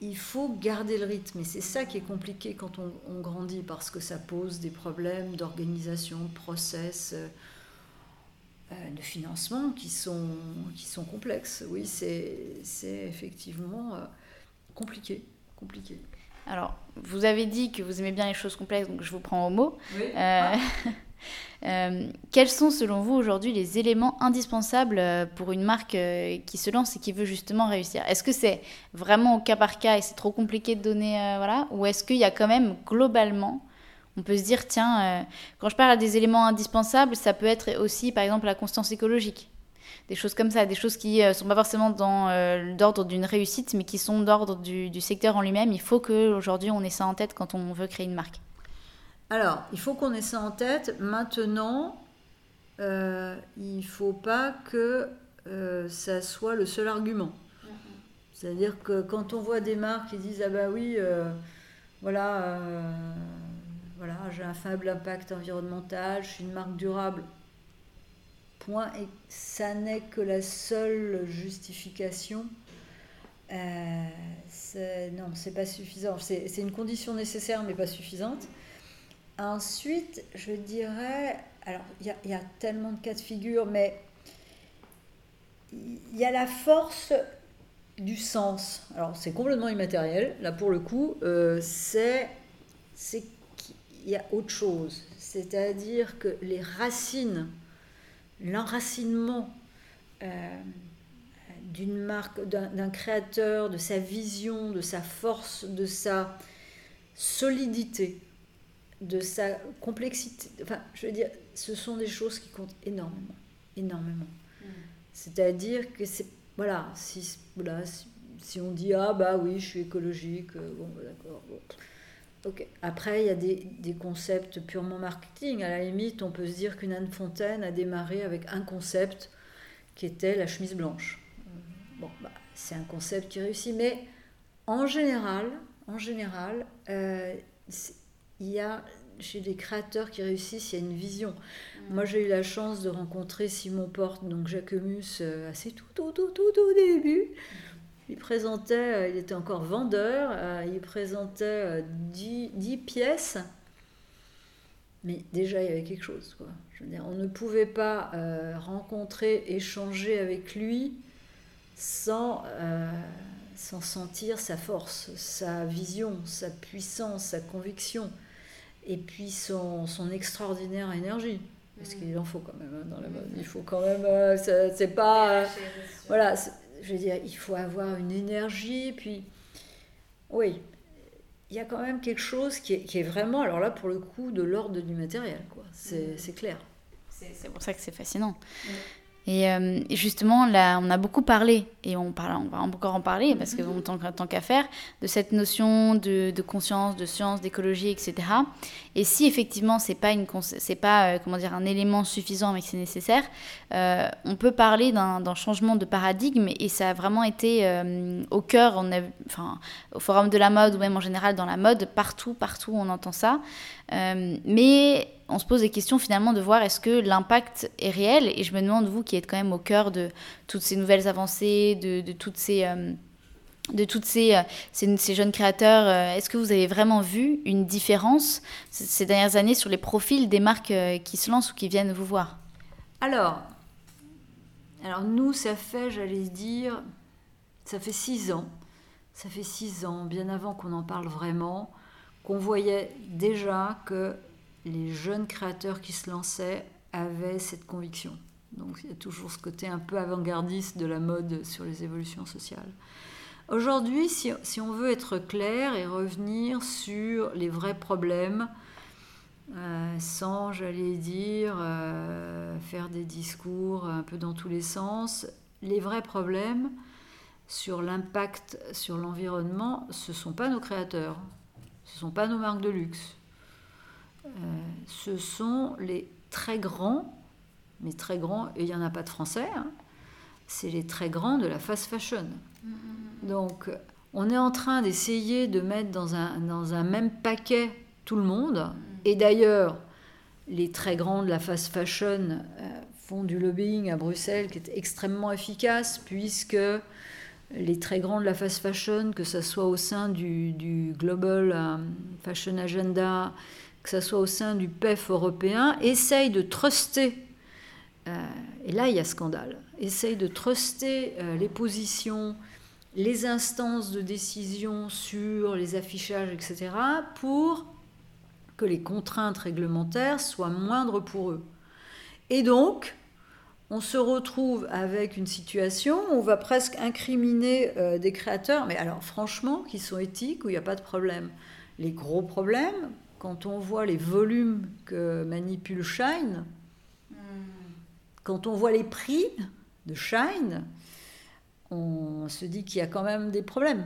il faut garder le rythme et c'est ça qui est compliqué quand on, on, grandit parce que ça pose des problèmes d'organisation, de process. Euh, de financement qui sont, qui sont complexes. Oui, c'est effectivement euh, compliqué, compliqué. Alors, vous avez dit que vous aimez bien les choses complexes, donc je vous prends au mot. Euh, quels sont selon vous aujourd'hui les éléments indispensables pour une marque qui se lance et qui veut justement réussir? Est-ce que c'est vraiment au cas par cas et c'est trop compliqué de donner, voilà, ou est-ce qu'il y a quand même globalement on peut se dire, tiens, euh, quand je parle à des éléments indispensables, ça peut être aussi, par exemple, la constance écologique. Des choses comme ça, des choses qui ne euh, sont pas forcément dans euh, d'ordre d'une réussite, mais qui sont d'ordre du, secteur en lui-même. Il faut qu'aujourd'hui, on ait ça en tête quand on veut créer une marque. Alors, il faut qu'on ait ça en tête. Maintenant, il ne faut pas que ça soit le seul argument. C'est-à-dire que quand on voit des marques qui disent Ah bah oui, voilà voilà, j'ai un faible impact environnemental, je suis une marque durable. Point. Et ça n'est que la seule justification. Euh, non, c'est pas suffisant. C'est une condition nécessaire, mais pas suffisante. Ensuite, je dirais, alors il y, a tellement de cas de figure, mais il y a la force du sens. Alors c'est complètement immatériel. Là pour le coup, euh, c'est il y a autre chose. C'est-à-dire que les racines, l'enracinement euh, d'une marque, d'un créateur, de sa vision, de sa force, de sa solidité, de sa complexité. Enfin, je veux dire, ce sont des choses qui comptent énormément, énormément. Mm. C'est-à-dire que c'est voilà, si, voilà, si on dit ah bah oui, je suis écologique, euh, bon d'accord. Ok. Après, il y a des, des, concepts purement marketing. À la limite, on peut se dire qu'une Anne Fontaine a démarré avec un concept qui était la chemise blanche. Bon, bah, c'est un concept qui réussit, mais en général, en général, euh, il y a chez les créateurs qui réussissent, il y a une vision. Mm. Moi, j'ai eu la chance de rencontrer Simon Porte, donc Jacquemus, euh, assez tout, tout, tout, tout, tout au début. Il présentait, euh, il était encore vendeur, euh, il présentait 10, 10, pièces, mais déjà il y avait quelque chose. Quoi. Je veux dire, on ne pouvait pas rencontrer, échanger avec lui sans, sans sentir sa force, sa vision, sa puissance, sa conviction et puis son, son extraordinaire énergie. Parce mm. qu'il en faut quand même hein, dans la mode. Il faut quand même. Euh, c'est pas. Euh, voilà, je veux dire, il faut avoir une énergie. Puis, oui, il y a quand même quelque chose qui est, qui est vraiment, alors là, pour le coup, de l'ordre du matériel. quoi. C'est mm. clair. C'est pour ça que c'est fascinant. Euh, et justement, là, on a beaucoup parlé, et on, parle, on va encore en parler, parce que bon, tant, tant qu'à faire, de cette notion de, de conscience, de science, d'écologie, etc. Et si effectivement, c'est pas, une, c'est pas euh, comment dire, un élément suffisant, mais que c'est nécessaire, euh, on peut parler d'un, changement de paradigme, et ça a vraiment été au cœur, on a, enfin, au Forum de la mode, ou même en général dans la mode, partout, partout, on entend ça. mais on se pose des questions finalement de voir est-ce que l'impact est réel. Et je me demande, vous qui êtes quand même au cœur de toutes ces nouvelles avancées, de, toutes ces... de toutes ces, euh, euh, ces, jeunes créateurs, euh, est-ce que vous avez vraiment vu une différence ces dernières années sur les profils des marques qui se lancent ou qui viennent vous voir? Alors, alors nous, ça fait, j'allais dire, ça fait six ans, ça fait six ans, bien avant qu'on en parle vraiment, qu'on voyait déjà que les jeunes créateurs qui se lançaient avaient cette conviction. Donc il y a toujours ce côté un peu avant-gardiste de la mode sur les évolutions sociales. Aujourd'hui, si, on veut être clair et revenir sur les vrais problèmes, euh, sans, j'allais dire, euh, faire des discours un peu dans tous les sens, les vrais problèmes sur l'impact sur l'environnement, ce ne sont pas nos créateurs, ce ne sont pas nos marques de luxe, ce sont les très grands, mais très grands, et il n'y en a pas de français, hein, c'est les très grands de la fast fashion. Mm-hmm. Donc, on est en train d'essayer de mettre dans un, dans un même paquet tout le monde. Mm-hmm. Et d'ailleurs, les très grands de la fast fashion euh, font du lobbying à Bruxelles qui est extrêmement efficace, puisque les très grands de la fast fashion, que ce soit au sein du, du Global euh, Fashion Agenda, que ce soit au sein du PEF européen, essaye de truster, euh, et là il y a scandale, essaye de truster euh, les positions, les instances de décision sur les affichages, etc., pour que les contraintes réglementaires soient moindres pour eux. Et donc, on se retrouve avec une situation où on va presque incriminer euh, des créateurs, mais alors franchement, qui sont éthiques, où il n'y a pas de problème. Les gros problèmes, quand on voit les volumes que manipule Shine, quand on voit les prix de Shine, on se dit qu'il y a quand même des problèmes.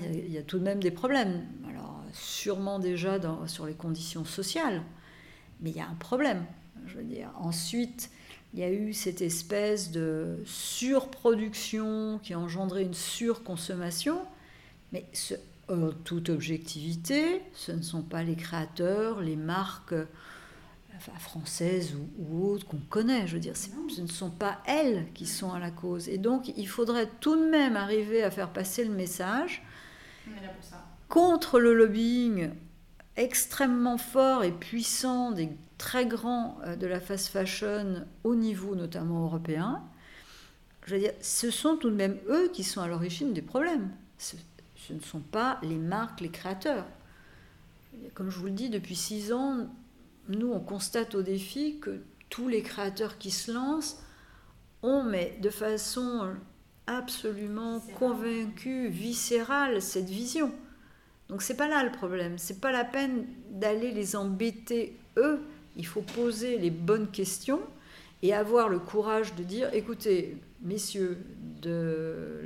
Il, y a, tout de même des problèmes. Alors, sûrement déjà sur les conditions sociales, mais il y a un problème. Je veux dire. Ensuite, il y a eu cette espèce de surproduction qui a engendré une surconsommation, mais ce en toute objectivité, ce ne sont pas les créateurs, les marques françaises ou, autres qu'on connaît. Je veux dire, ce ne sont pas elles qui sont à la cause. Et donc, il faudrait tout de même arriver à faire passer le message contre le lobbying extrêmement fort et puissant des très grands euh, de la fast fashion au niveau notamment européen. Je veux dire, ce sont tout de même eux qui sont à l'origine des problèmes ce ne sont pas les marques, les créateurs. Comme je vous le dis, depuis six ans, nous, on constate au défi que tous les créateurs qui se lancent ont, mais de façon absolument convaincue, viscérale, cette vision. Donc c'est pas là le problème. C'est pas la peine d'aller les embêter eux. Il faut poser les bonnes questions et avoir le courage de dire, écoutez, messieurs de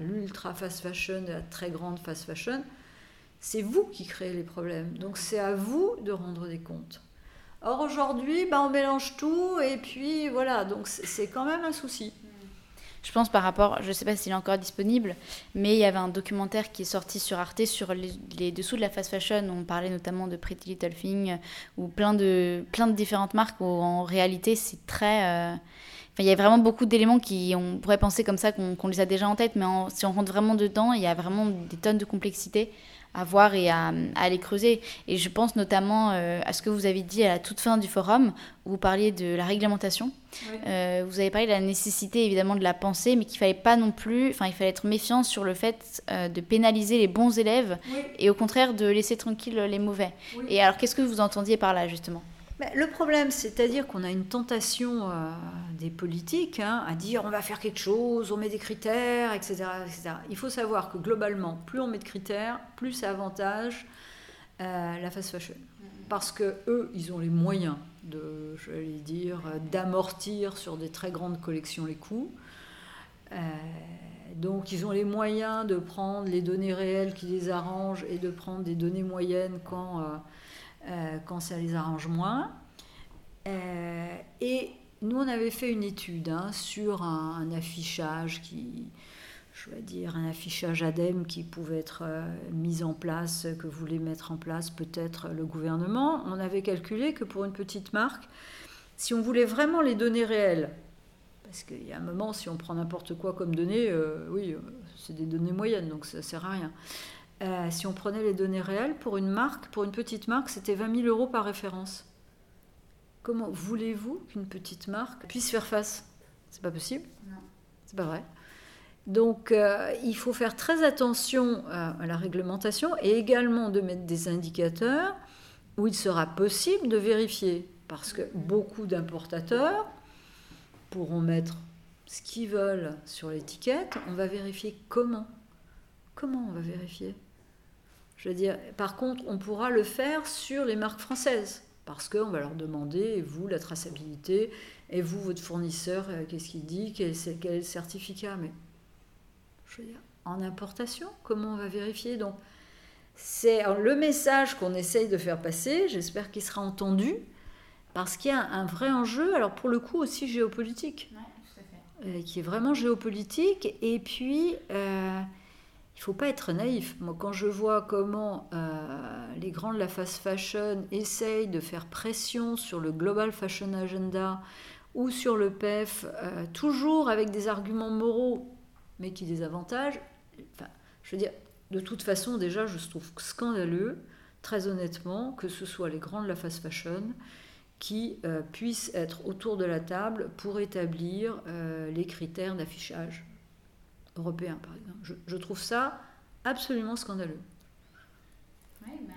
l'ultra fast fashion, de la très grande fast fashion, c'est vous qui créez les problèmes. Donc c'est à vous de rendre des comptes. Or aujourd'hui, bah, on mélange tout et puis voilà, donc c'est quand même un souci. Je pense par rapport, je ne sais pas s'il est encore disponible, mais il y avait un documentaire qui est sorti sur Arte sur les, dessous de la fast fashion. On parlait notamment de Pretty Little Thing ou plein de, plein de différentes marques où en réalité c'est très. Euh, il y a vraiment beaucoup d'éléments qui, on pourrait penser comme ça, qu'on les a déjà en tête, mais si on rentre vraiment dedans, il y a vraiment des tonnes de complexité à voir et à, aller creuser. Et je pense notamment euh, à ce que vous avez dit à la toute fin du forum, où vous parliez de la réglementation. Euh, vous avez parlé de la nécessité évidemment de la penser, mais qu'il fallait pas non plus, enfin il fallait être méfiant sur le fait euh, de pénaliser les bons élèves et au contraire de laisser tranquille les mauvais. Et alors qu'est-ce que vous entendiez par là justement? Le problème, c'est-à-dire qu'on a une tentation euh, des politiques hein, à dire on va faire quelque chose, on met des critères, etc., Il faut savoir que globalement, plus on met de critères, plus ça avantage euh, la fast fashion. Parce que eux, ils ont les moyens de, je vais dire, d'amortir sur des très grandes collections les coûts. Euh, donc ils ont les moyens de prendre les données réelles qui les arrangent et de prendre des données moyennes quand euh, quand ça les arrange moins. Euh, et nous, on avait fait une étude hein, sur un, affichage qui, je vais dire, un affichage ADEME qui pouvait être euh, mis en place, que voulait mettre en place peut-être le gouvernement. On avait calculé que pour une petite marque, si on voulait vraiment les données réelles, parce qu'il y a un moment, si on prend n'importe quoi comme données, oui, c'est des données moyennes, donc ça ne sert à rien. Euh, si on prenait les données réelles, pour une marque, pour une petite marque, c'était 20 000 euros par référence. Comment voulez-vous qu'une petite marque puisse faire face? C'est pas possible? Non. C'est pas vrai. Donc, euh, il faut faire très attention à, la réglementation et également de mettre des indicateurs où il sera possible de vérifier. Parce que beaucoup d'importateurs pourront mettre ce qu'ils veulent sur l'étiquette. On va vérifier comment. Comment on va vérifier? Je veux dire, par contre, on pourra le faire sur les marques françaises, parce qu'on va leur demander, et vous, la traçabilité, et vous, votre fournisseur, euh, qu'est-ce qu'il dit, quel est, quel est le certificat. Mais, je veux dire, en importation, comment on va vérifier Donc, c'est le message qu'on essaye de faire passer, j'espère qu'il sera entendu, parce qu'il y a un vrai enjeu, alors pour le coup aussi géopolitique, euh, qui est vraiment géopolitique, et puis... Euh, il faut pas être naïf. Moi, quand je vois comment euh, les grands de la fast fashion essayent de faire pression sur le Global Fashion Agenda ou sur le PEF, euh, toujours avec des arguments moraux, mais qui désavantagent, enfin, je veux dire, de toute façon, déjà, je trouve scandaleux, très honnêtement, que ce soit les grands de la fast fashion qui euh, puissent être autour de la table pour établir les critères d'affichage européen, par exemple. Je, trouve ça absolument scandaleux. Oui, bah,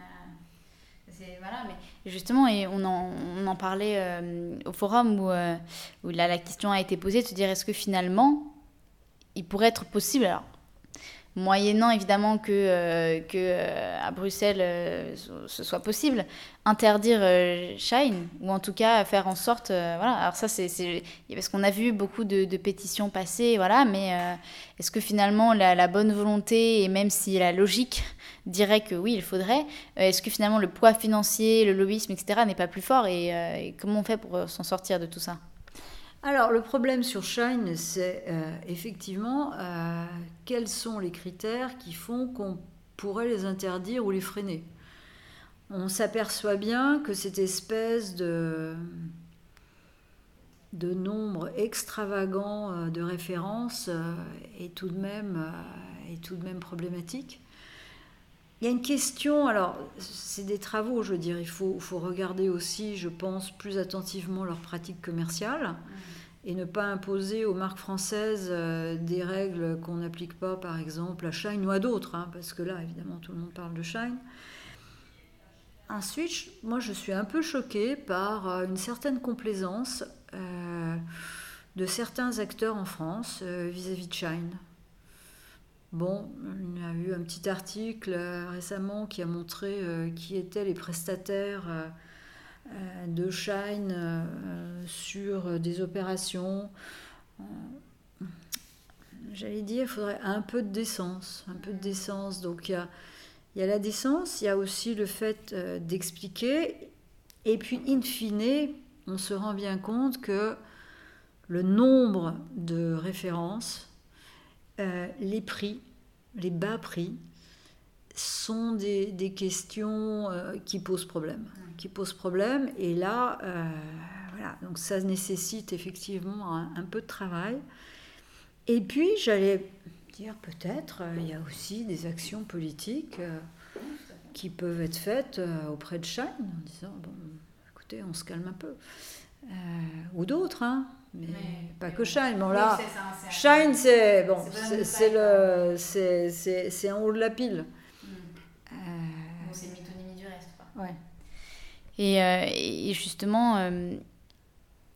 voilà, mais justement, et on en, on en parlait euh, au forum où, euh, où là, la question a été posée de se dire est-ce que finalement, il pourrait être possible, alors moyennant évidemment que, euh, que euh, à Bruxelles euh, ce soit possible, interdire Shine, ou en tout cas faire en sorte, voilà, alors ça c'est, parce qu'on a vu beaucoup de, pétitions passer, voilà, mais est-ce que finalement la, la, bonne volonté, et même si la logique dirait que oui, il faudrait, est-ce que finalement le poids financier, le lobbyisme, etc. n'est pas plus fort, et comment on fait pour s'en sortir de tout ça? Alors, le problème sur Shine, c'est euh, effectivement euh, quels sont les critères qui font qu'on pourrait les interdire ou les freiner? On s'aperçoit bien que cette espèce de, nombre extravagant euh, de références est tout de même problématique. Il y a une question, alors c'est des travaux, je veux dire, il faut, regarder aussi, je pense, plus attentivement leurs pratiques commerciales. Et ne pas imposer aux marques françaises euh, des règles qu'on n'applique pas, par exemple, à Shine ou à d'autres, hein, parce que là, évidemment, tout le monde parle de Shine. Ensuite, moi, je suis un peu choquée par euh, une certaine complaisance euh, de certains acteurs en France vis-à-vis de Shine. Bon, il y a eu un petit article récemment qui a montré qui étaient les prestataires de Shine sur des opérations. J'allais dire, il faudrait un peu de décence, un peu de décence. Donc il y a la décence, il y a aussi le fait d'expliquer, et puis in fine, on se rend bien compte que le nombre de références, les prix, les bas prix, sont des, des questions euh, qui posent problème. Qui posent problème. Et là, euh, voilà, donc ça nécessite effectivement un, peu de travail. Et puis, j'allais dire peut-être, euh, il y a aussi des actions politiques qui peuvent être faites auprès de Shine en disant, bon, écoutez, on se calme un peu. ou d'autres, hein, mais, pas que Shine. Bon, là, Shine, c'est bon, c'est le, c'est en haut de la pile. Euh, et, justement, euh,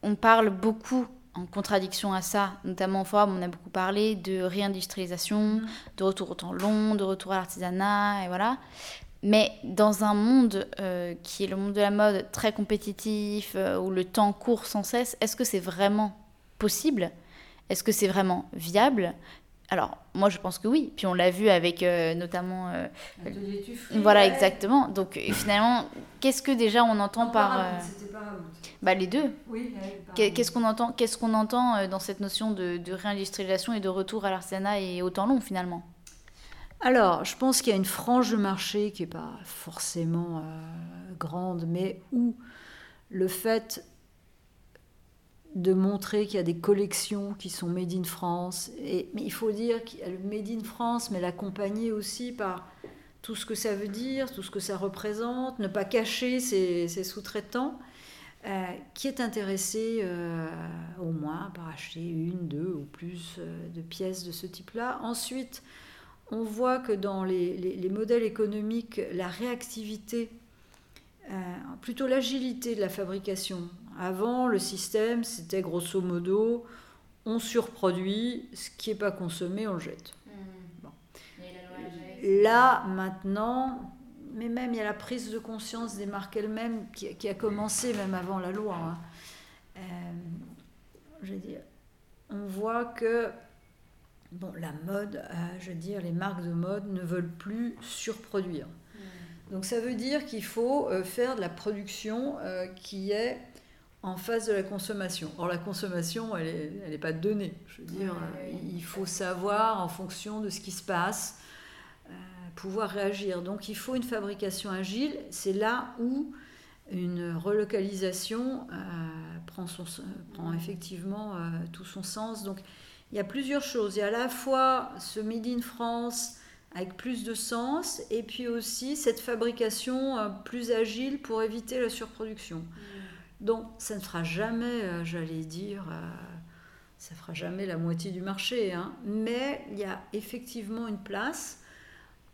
on parle beaucoup en contradiction à ça, notamment au forum, on a beaucoup parlé de réindustrialisation, mm. de retour au temps long, de retour à l'artisanat, et voilà. Mais dans un monde euh, qui est le monde de la mode très compétitif, où le temps court sans cesse, est-ce que c'est vraiment possible? Est-ce que c'est vraiment viable? Alors, moi, je pense que oui. Puis on l'a vu avec euh, notamment. Euh, voilà, exactement. Donc finalement, qu'est-ce que déjà on entend par. Euh, bah, les deux. Oui, Qu'est-ce qu'on entend, qu'est-ce qu'on entend dans cette notion de, réindustrialisation et de retour à l'artisanat et au temps long finalement? Alors, je pense qu'il y a une frange de marché qui n'est pas forcément grande, mais où le fait de montrer qu'il y a des collections qui sont made in France. Et, il faut dire qu'il y a le made in France, mais l'accompagner aussi par tout ce que ça veut dire, tout ce que ça représente, ne pas cacher ses, sous-traitants, euh, qui est intéressé euh, au moins par acheter une, deux ou plus euh, de pièces de ce type-là. Ensuite, on voit que dans les, les modèles économiques, la réactivité, plutôt l'agilité de la fabrication, avant, le système, c'était grosso modo, on surproduit, ce qui n'est pas consommé, on le jette. Hmm. Là, maintenant, mais même il y a la prise de conscience des marques elles-mêmes qui, a commencé même avant la loi. Hein. Euh, je veux dire, on voit que bon, la mode, euh, je veux dire, les marques de mode ne veulent plus surproduire. Hmm. Donc ça veut dire qu'il faut euh, faire de la production qui est en face de la consommation. Or, la consommation, elle n'est pas donnée. Je veux dire, il faut savoir, en fonction de ce qui se passe, euh, pouvoir réagir. Donc, il faut une fabrication agile. C'est là où une relocalisation euh, prend, son, prend effectivement euh, tout son sens. Donc, il y a plusieurs choses. Il y a à la fois ce Made in France avec plus de sens, et puis aussi cette fabrication plus agile pour éviter la surproduction. Donc ça ne fera jamais, euh, j'allais dire, euh, ça fera jamais la moitié du marché, hein. mais il y a effectivement une place.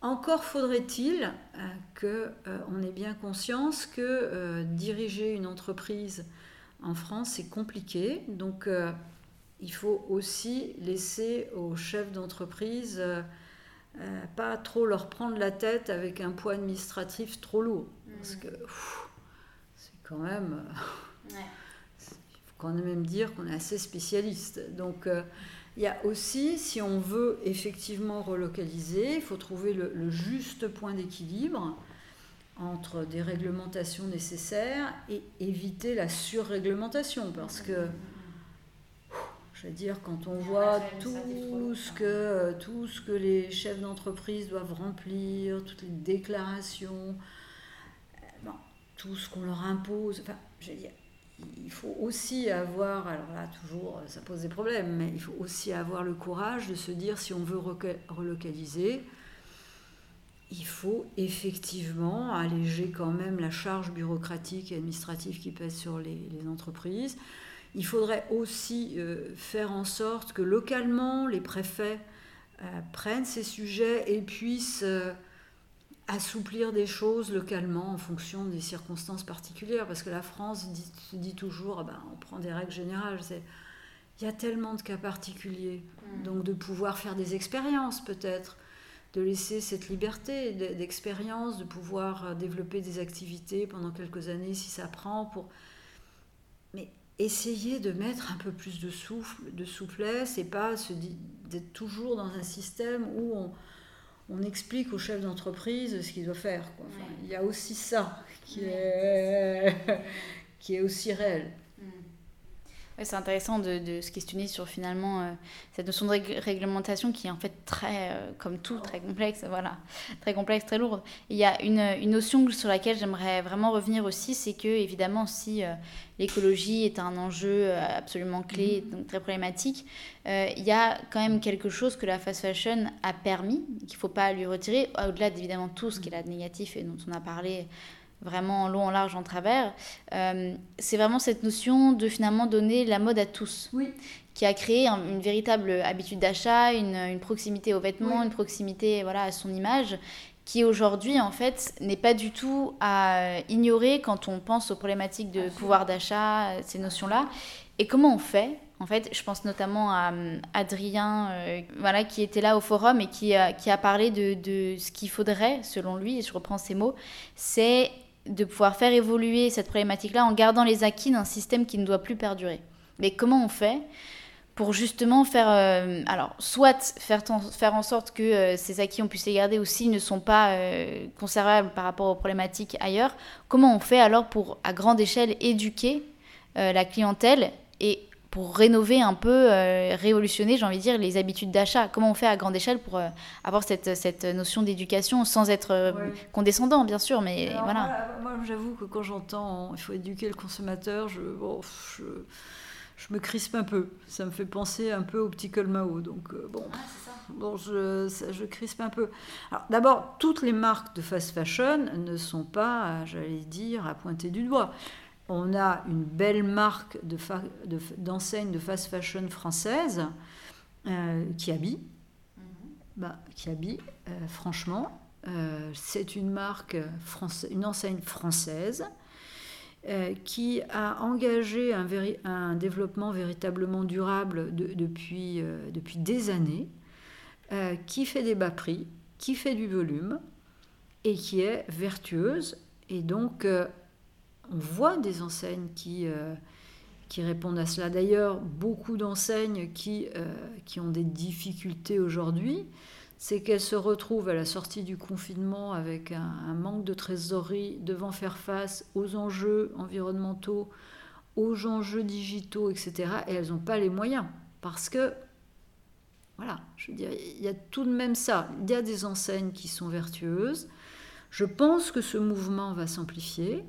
Encore faudrait-il euh, qu'on ait bien conscience que diriger une entreprise en France, c'est compliqué. Donc il faut aussi laisser aux chefs d'entreprise pas trop leur prendre la tête avec un poids administratif trop lourd. Parce mmh. que quand même. Il faut quand même dire qu'on est assez spécialiste. Donc, euh, il y a aussi, si on veut effectivement relocaliser, il faut trouver le, juste point d'équilibre entre des réglementations nécessaires et éviter la surréglementation. Parce que, je veux dire, quand on voit tout ce, que, tout ce que les chefs d'entreprise doivent remplir, toutes les déclarations, tout ce qu'on leur impose. Enfin, je veux dire, il faut aussi avoir, alors là toujours ça pose des problèmes, mais il faut aussi avoir le courage de se dire si on veut relocaliser, il faut effectivement alléger quand même la charge bureaucratique et administrative qui pèse sur les, entreprises. Il faudrait aussi euh, faire en sorte que localement les préfets euh, prennent ces sujets et puissent... Euh, assouplir des choses localement en fonction des circonstances particulières. Parce que la France dit, se dit toujours, ah ben, on prend des règles générales. Il y a tellement de cas particuliers. Mm. Donc de pouvoir faire des expériences peut-être, de laisser cette liberté d'expérience, de pouvoir développer des activités pendant quelques années si ça prend pour essayer de mettre un peu plus de souffle, de souplesse et pas d'être toujours dans un système où on, on explique au chef d'entreprise ce qu'il doit faire. il y a aussi ça qui, est, qui est aussi réel c'est intéressant de, se questionner sur finalement euh, cette notion de réglementation qui est en fait très, euh, comme tout, très complexe, voilà, très complexe, très lourde. il y a une, une, notion sur laquelle j'aimerais vraiment revenir aussi, c'est que évidemment si euh, l'écologie est un enjeu absolument clé, mm-hmm. donc très problématique, il y a quand même quelque chose que la fast fashion a permis, qu'il ne faut pas lui retirer, au-delà d'évidemment tout ce qui est là de négatif et dont on a parlé vraiment en long, en large, en travers. Euh, c'est vraiment cette notion de finalement donner la mode à tous. Qui a créé une véritable habitude d'achat, une, proximité aux vêtements, une proximité voilà, à son image, qui aujourd'hui, en fait, n'est pas du tout à ignorer quand on pense aux problématiques de pouvoir d'achat, ces notions-là. Et comment on fait? En fait, je pense notamment à Adrien, euh, voilà, qui était là au forum et qui a, qui a parlé de, de ce qu'il faudrait, selon lui, et je reprends ses mots, c'est de pouvoir faire évoluer cette problématique-là en gardant les acquis d'un système qui ne doit plus perdurer. Mais comment on fait pour justement faire, euh, alors soit faire, faire en sorte que euh, ces acquis on puisse les garder ou ne sont pas euh, conservables par rapport aux problématiques ailleurs, comment on fait alors pour à grande échelle éduquer la clientèle et pour rénover un peu, euh, révolutionner, j'ai envie de dire, les habitudes d'achat. Comment on fait à grande échelle pour euh, avoir cette, cette notion d'éducation sans être euh, condescendant, bien sûr, mais voilà. Moi, j'avoue que quand j'entends il faut éduquer le consommateur, je, je, je, me crispe un peu. Ça me fait penser un peu au petit Colmao. Donc, bon. Bon, je, je crispe un peu. Alors, d'abord, toutes les marques de fast fashion ne sont pas, j'allais dire, à pointer du doigt on a une belle marque d'enseigne de, fast fashion française euh, qui habille. Mhm. Bah, qui habille, euh, franchement. Euh, c'est une marque, française, une enseigne française qui a engagé un, développement véritablement durable depuis, depuis des années, qui fait des bas prix, qui fait du volume et qui est vertueuse. Et donc, on voit des enseignes qui, euh, qui répondent à cela. D'ailleurs, beaucoup d'enseignes qui, euh, qui ont des difficultés aujourd'hui, c'est qu'elles se retrouvent à la sortie du confinement avec un, manque de trésorerie, devant faire face aux enjeux environnementaux, aux enjeux digitaux, etc. Et elles n'ont pas les moyens. Parce que, voilà, je veux dire, il y a tout de même ça. Il y a des enseignes qui sont vertueuses. Je pense que ce mouvement va s'amplifier.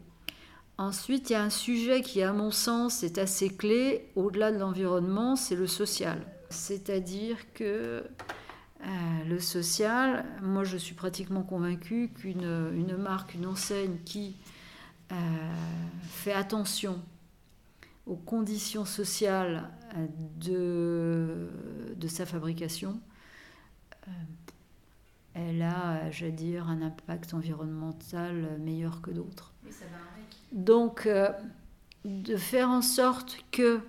Ensuite, il y a un sujet qui, à mon sens, est assez clé, au-delà de l'environnement, c'est le social. C'est-à-dire que euh, le social, moi je suis pratiquement convaincue qu'une une marque, une enseigne qui euh, fait attention aux conditions sociales de, de sa fabrication, euh, elle a, je dire, un impact environnemental meilleur que d'autres. Donc, euh, de faire en sorte que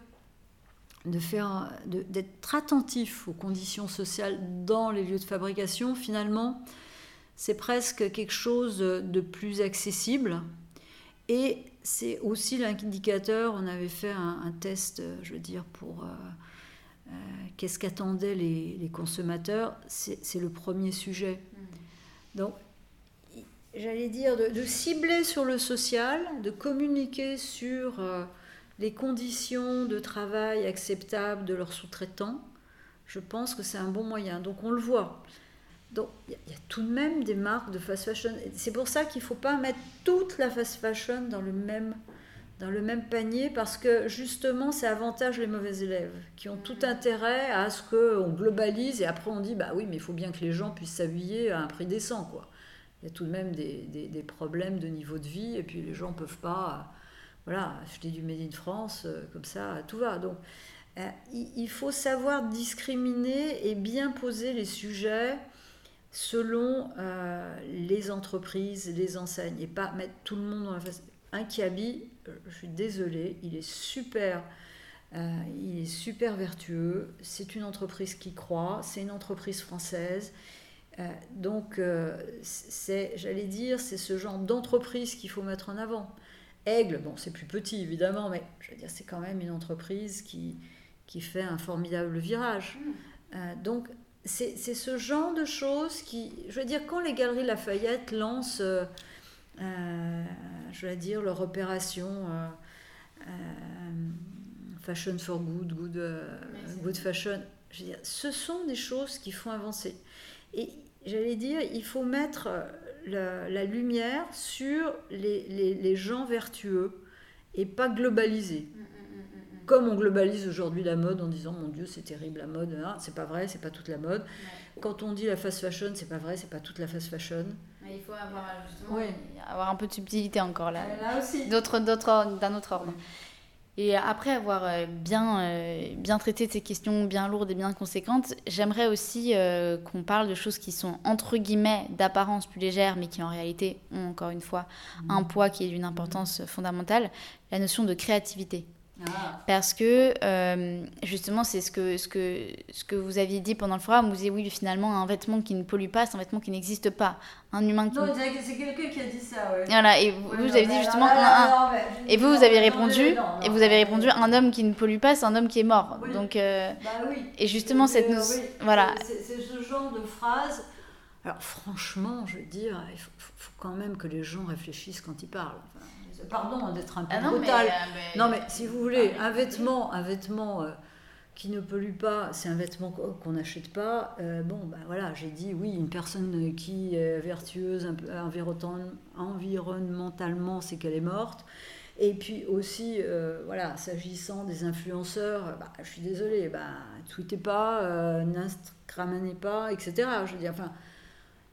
d'être attentif aux conditions sociales dans les lieux de fabrication finalement c'est presque quelque chose de plus accessible. Et c'est aussi l'indicateur on avait fait un, test je veux dire pour euh, euh, qu'est-ce qu'attendaient les, les, consommateurs. C'est le premier sujet. Mmh. donc j'allais dire, de, cibler sur le social, de communiquer sur euh, les conditions de travail acceptables de leurs sous-traitants, je pense que c'est un bon moyen. Donc on le voit. Donc il y, a tout de même des marques de fast fashion. C'est pour ça qu'il ne faut pas mettre toute la fast fashion dans le même dans le même panier parce que justement ça avantage les mauvais élèves qui ont tout intérêt à ce qu'on globalise et après on dit bah oui mais il faut bien que les gens puissent s'habiller à un prix décent quoi il y a tout de même des, des, problèmes de niveau de vie, et puis les gens ne peuvent pas voilà, acheter du Made in France, euh, comme ça, tout va. Donc, euh, il faut savoir discriminer et bien poser les sujets selon euh, les entreprises, les enseignes, et pas mettre tout le monde dans la face. Un habille, je suis désolée, il est super. il est super vertueux, c'est une entreprise qui croit, c'est une entreprise française, donc, c'est, j'allais dire, c'est ce genre d'entreprise qu'il faut mettre en avant. Aigle, bon, c'est plus petit évidemment, mais je veux dire, c'est quand même une entreprise qui, qui fait un formidable virage. Mm. donc, c'est, ce genre de choses qui, je veux dire, quand les Galeries Lafayette lancent, je veux dire, leur opération Fashion for Good, Good, good Fashion, je veux dire, ce sont des choses qui font avancer. Et j'allais dire, il faut mettre la, lumière sur les, les, les, gens vertueux et pas globaliser. Mm, mm, mm, Comme on globalise aujourd'hui la mode en disant mon Dieu c'est terrible la mode, hein. c'est pas vrai, c'est pas toute la mode. Quand on dit la fast fashion, c'est pas vrai, c'est pas toute la fast fashion. il faut avoir justement avoir un peu de subtilité encore là. Là aussi. D'autres, d'autres, d'un autre ordre. Et après avoir euh, bien, euh, bien traité de ces questions bien lourdes et bien conséquentes, j'aimerais aussi euh, qu'on parle de choses qui sont entre guillemets d'apparence plus légères, mais qui en réalité ont encore une fois un mmh. poids qui est d'une importance fondamentale, la notion de créativité. Ah. Parce que euh, justement, c'est ce que, ce, que, ce que vous aviez dit pendant le forum. Vous disiez oui, finalement, un vêtement qui ne pollue pas, c'est un vêtement qui n'existe pas. Un humain qui. Non, c'est quelqu'un qui a dit ça. Ouais. Voilà, et vous, vous avez dit justement. et vous, vous avez répondu. et vous avez répondu un homme qui ne pollue pas, c'est un homme qui est mort. Donc, euh, bah, oui. Et justement, cette. Voilà. C'est ce genre de phrase. Alors, franchement, je veux dire, il faut, faut, quand même que les gens réfléchissent quand ils parlent. Pardon d'être un peu ah brutal. Euh, non, mais, si vous voulez, un vêtement, un vêtement euh, qui ne pollue pas, c'est un vêtement qu'on n'achète pas. Euh, bon, ben voilà, j'ai dit oui, une personne qui est vertueuse, environnementalement, c'est qu'elle est morte. Et puis aussi, voilà, s'agissant des influenceurs, bah, je suis désolée, bah, tweetez pas, euh, n'instagramez pas, etc. Je veux dire, enfin,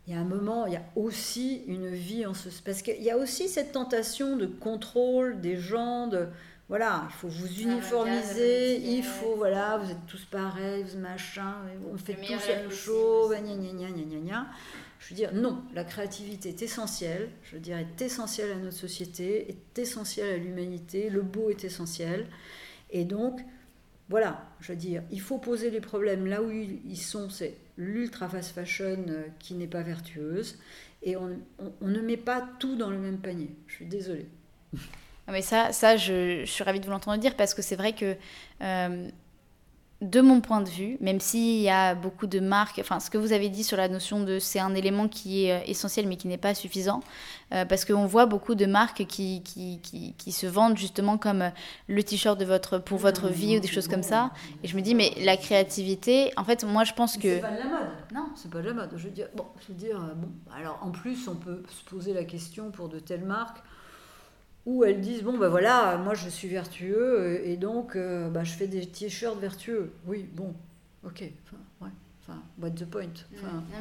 il y a un moment, il y a aussi une vie en ce... Parce qu'il y a aussi cette tentation de contrôle des gens, de... Voilà, il faut vous uniformiser, il faut, voilà, vous êtes tous pareils, vous machin, on fait tous la même chose, gna gna gna gna gna. Je veux dire, non, la créativité est essentielle, je veux dire, est essentielle à notre société, est essentielle à l'humanité, le beau est essentiel. Et donc, voilà, je veux dire, il faut poser les problèmes là où ils sont, c'est l'ultra fast fashion euh, qui n'est pas vertueuse, et on, ne met pas tout dans le même panier. Je suis désolée. Mais ça, ça je, suis ravie de vous l'entendre dire parce que c'est vrai que euh, de mon point de vue, même s'il y a beaucoup de marques, enfin ce que vous avez dit sur la notion de c'est un élément qui est euh, essentiel mais qui n'est pas suffisant, euh, parce qu'on voit beaucoup de marques qui, qui, qui, qui, se vendent justement comme euh, le t-shirt de votre, pour votre vie ou des choses comme ça. Et je me dis, mais la créativité, en fait, moi je pense que... C'est pas de la mode. Non, c'est pas de la mode. Je veux dire, bon, je veux dire, bon, alors en plus on peut se poser la question pour de telles marques où elles disent bon ben voilà moi je suis vertueux euh, et donc euh, bah, je fais des t-shirts vertueux. Oui bon ok enfin ouais enfin what's the point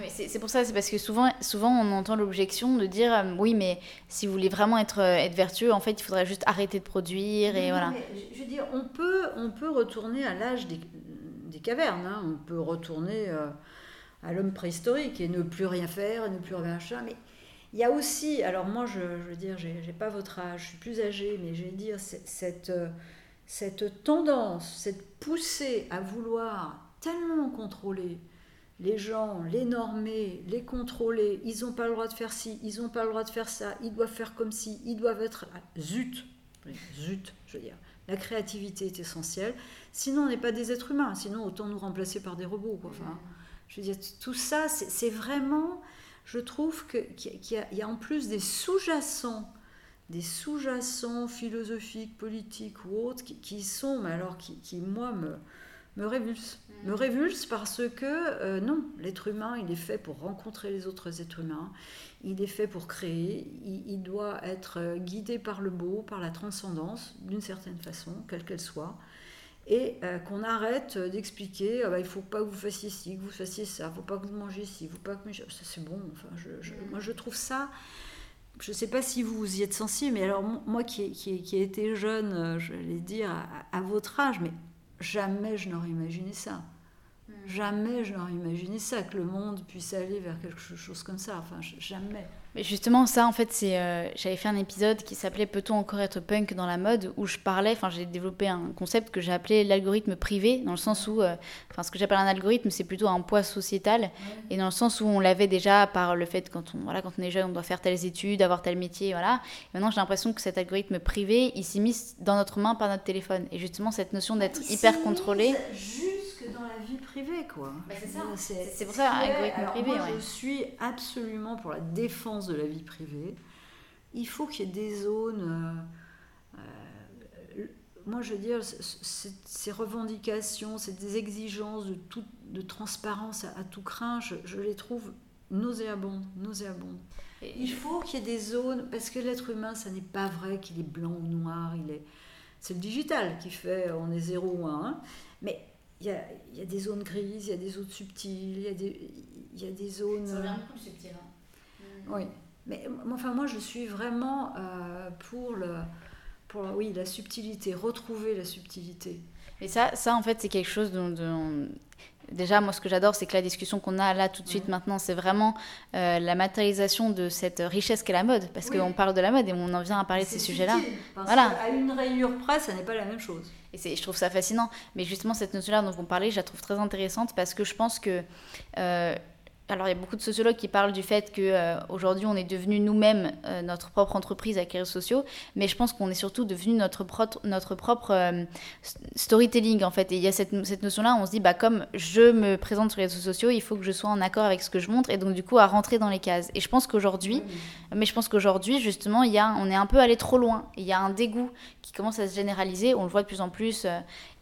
c'est pour ça c'est parce que souvent souvent on entend l'objection de dire euh, oui mais si vous voulez vraiment être être vertueux en fait il faudrait juste arrêter de produire et voilà. je veux dire on peut on peut retourner à l'âge des, des, cavernes hein. on peut retourner à l'homme préhistorique et ne plus rien faire ne plus rien faire mais il y a aussi, alors moi je, veux dire, j'ai pas votre âge, je suis plus âgée, mais je vais dire cette, cette tendance, cette poussée à vouloir tellement contrôler les gens, les normer, les contrôler, ils n'ont pas le droit de faire ci, ils n'ont pas le droit de faire ça, ils doivent faire comme ci, ils doivent être... Zut Zut, je veux dire. La créativité est essentielle. Sinon, on n'est pas des êtres humains. Sinon, autant nous remplacer par des robots. Enfin, je veux dire, tout ça, c'est vraiment je trouve qu'il y, a en plus des sous-jacents, des sous-jacents philosophiques, politiques ou autres, qui, sont, mais alors qui, moi, me, me révulsent. Mm. Me révulsent parce que, euh, non, l'être humain, il est fait pour rencontrer les autres êtres humains, il est fait pour créer, il doit être guidé par le beau, par la transcendance, d'une certaine façon, quelle qu'elle soit et euh, qu'on arrête d'expliquer ah bah, il faut pas que vous fassiez ci, que vous fassiez ça, il faut pas que vous mangez ci, il faut pas que ça c'est bon. Enfin, je, moi je trouve ça. Je ne sais pas si vous y êtes sensible, mais alors moi qui, qui, qui ai été jeune, euh, je vais dire à, votre âge, mais jamais je n'aurais imaginé ça. Hmm. Jamais je n'aurais imaginé ça, que le monde puisse aller vers quelque chose comme ça. Enfin, jamais. Mais justement, ça, en fait, c'est. Euh, j'avais fait un épisode qui s'appelait Peut-on encore être punk dans la mode où je parlais, enfin, j'ai développé un concept que j'ai appelé l'algorithme privé, dans le sens où. Euh, enfin, ce que j'appelle un algorithme, c'est plutôt un poids sociétal, et dans le sens où on l'avait déjà par le fait, quand on, voilà, quand on est jeune, on doit faire telles études, avoir tel métier, voilà. Et maintenant, j'ai l'impression que cet algorithme privé, il s'est mis dans notre main par notre téléphone. Et justement, cette notion d'être hyper contrôlé. Dans la vie privée, quoi. Bah, c'est ça. C'est pour ça, algorithme privé. Moi, Je suis absolument pour la défense de la vie privée. Il faut qu'il y ait des zones. Euh, euh, moi, je veux dire, ces revendications, ces exigences de, tout, de transparence à, tout craint, je, les trouve nauséabondes, nauséabondes. il faut qu'il y ait des zones, parce que l'être humain, ça n'est pas vrai qu'il est blanc ou noir, il est... C'est le digital qui fait, on est 0 ou 1, mais il y, a, il y a, des zones grises, il y a des zones subtiles, il y a des, il y a des zones... Ça revient beaucoup subtil. Hein. Oui. Mais enfin, moi, je suis vraiment euh, pour, le, pour oui, la subtilité, retrouver la subtilité. Et ça, ça en fait, c'est quelque chose dont, Déjà, moi, ce que j'adore, c'est que la discussion qu'on a là tout de suite maintenant, c'est vraiment euh, la matérialisation de cette richesse qu'est la mode. Parce qu'on parle de la mode et on en vient à parler de ces sujets-là. Voilà. À une rayure près, ça n'est pas la même chose. Et je trouve ça fascinant. Mais justement, cette notion-là dont vous parlez, je la trouve très intéressante parce que je pense que euh, alors il y a beaucoup de sociologues qui parlent du fait qu'aujourd'hui euh, on est devenu nous-mêmes euh, notre propre entreprise avec les réseaux sociaux, mais je pense qu'on est surtout devenu notre, notre propre euh, storytelling en fait. Et il y a cette, cette notion-là, on se dit bah comme je me présente sur les réseaux sociaux, il faut que je sois en accord avec ce que je montre et donc du coup à rentrer dans les cases. Et je pense qu'aujourd'hui, mais je pense qu'aujourd'hui justement il y a, on est un peu allé trop loin. Il y a un dégoût qui commence à se généraliser, on le voit de plus en plus.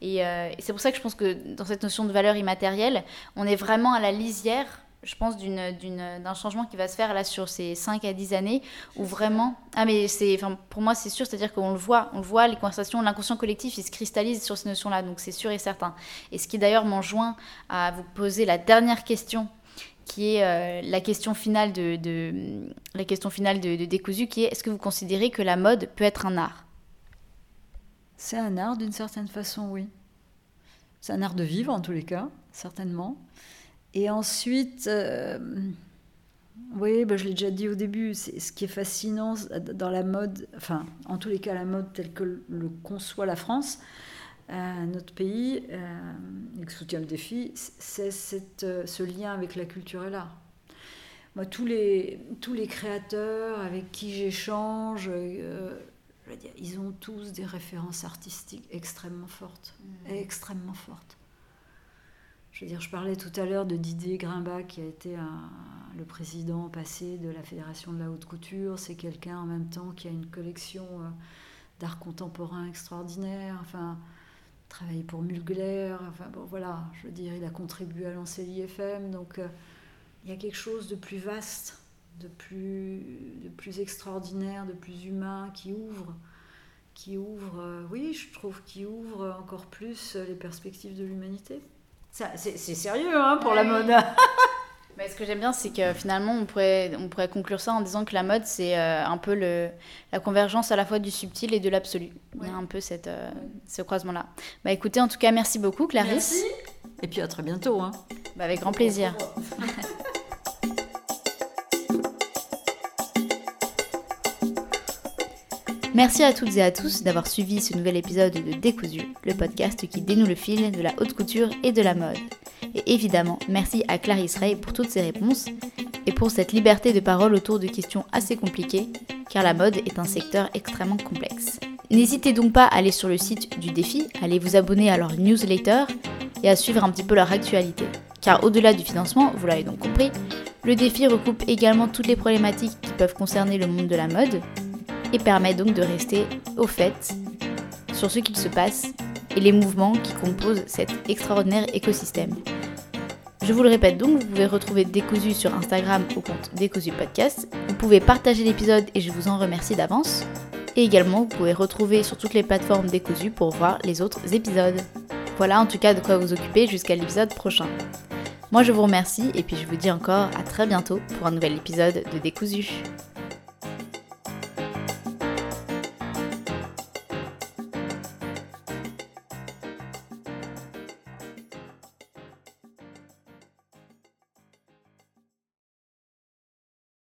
et, et c'est pour ça que je pense que dans cette notion de valeur immatérielle, on est vraiment à la lisière je pense, d'un changement qui va se faire là sur ces 5 à 10 années, où vraiment... Ah mais c'est, pour moi c'est sûr, c'est-à-dire qu'on le voit, on le voit, les conversations, l'inconscient collectif, il se cristallise sur ces notions-là, donc c'est sûr et certain. Et ce qui d'ailleurs m'enjoint à vous poser la dernière question, qui est euh, la question finale de, de, la question finale de, de Décousu, qui est est-ce que vous considérez que la mode peut être un art? C'est un art d'une certaine façon, oui. C'est un art de vivre en tous les cas, certainement. Et ensuite, euh, oui, bah, je l'ai déjà dit au début, ce qui est fascinant dans la mode, enfin, en tous les cas, la mode telle que le conçoit la France, euh, notre pays, euh, et que soutient le défi, c'est ce lien avec la culture et l'art. Moi, tous les, tous les créateurs avec qui j'échange, ils ont tous des références artistiques extrêmement fortes, mmh. extrêmement fortes. Je veux je parlais tout à l'heure de Didier Grimbac, qui a été le président passé de la Fédération de la haute couture. C'est quelqu'un en même temps qui a une collection euh, d'art contemporain extraordinaire. Enfin, travaillé pour Mugler. Enfin, bon, voilà, je veux il a contribué à lancer l'IFM. Donc, euh, il y a quelque chose de plus vaste, de plus, de plus extraordinaire, de plus humain qui ouvre qui ouvre, euh, oui, je trouve, qui ouvre encore plus les perspectives de l'humanité. C'est sérieux hein, pour la mode. Mais ce que j'aime bien, c'est que finalement, on pourrait, on pourrait conclure ça en disant que la mode, c'est euh, un peu le, la convergence à la fois du subtil et de l'absolu. Il y a un peu cette, euh, ce croisement-là. Bah écoutez, en tout cas, merci beaucoup, Clarisse. Merci. Et puis à très bientôt. Hein. Bah, avec grand plaisir. Merci à toutes et à tous d'avoir suivi ce nouvel épisode de Décousu, le podcast qui dénoue le fil de la haute couture et de la mode. Et évidemment, merci à Clarisse Ray pour toutes ses réponses et pour cette liberté de parole autour de questions assez compliquées, car la mode est un secteur extrêmement complexe. N'hésitez donc pas à aller sur le site du défi, à aller vous abonner à leur newsletter et à suivre un petit peu leur actualité. Car au-delà du financement, vous l'avez donc compris, le défi recoupe également toutes les problématiques qui peuvent concerner le monde de la mode, et permet donc de rester au fait sur ce qu'il se passe et les mouvements qui composent cet extraordinaire écosystème. Je vous le répète donc, vous pouvez retrouver Décousu sur Instagram au compte Décousu Podcast. Vous pouvez partager l'épisode et je vous en remercie d'avance. Et également, vous pouvez retrouver sur toutes les plateformes Décousu pour voir les autres épisodes. Voilà en tout cas de quoi vous occuper jusqu'à l'épisode prochain. Moi je vous remercie et puis je vous dis encore à très bientôt pour un nouvel épisode de Décousu.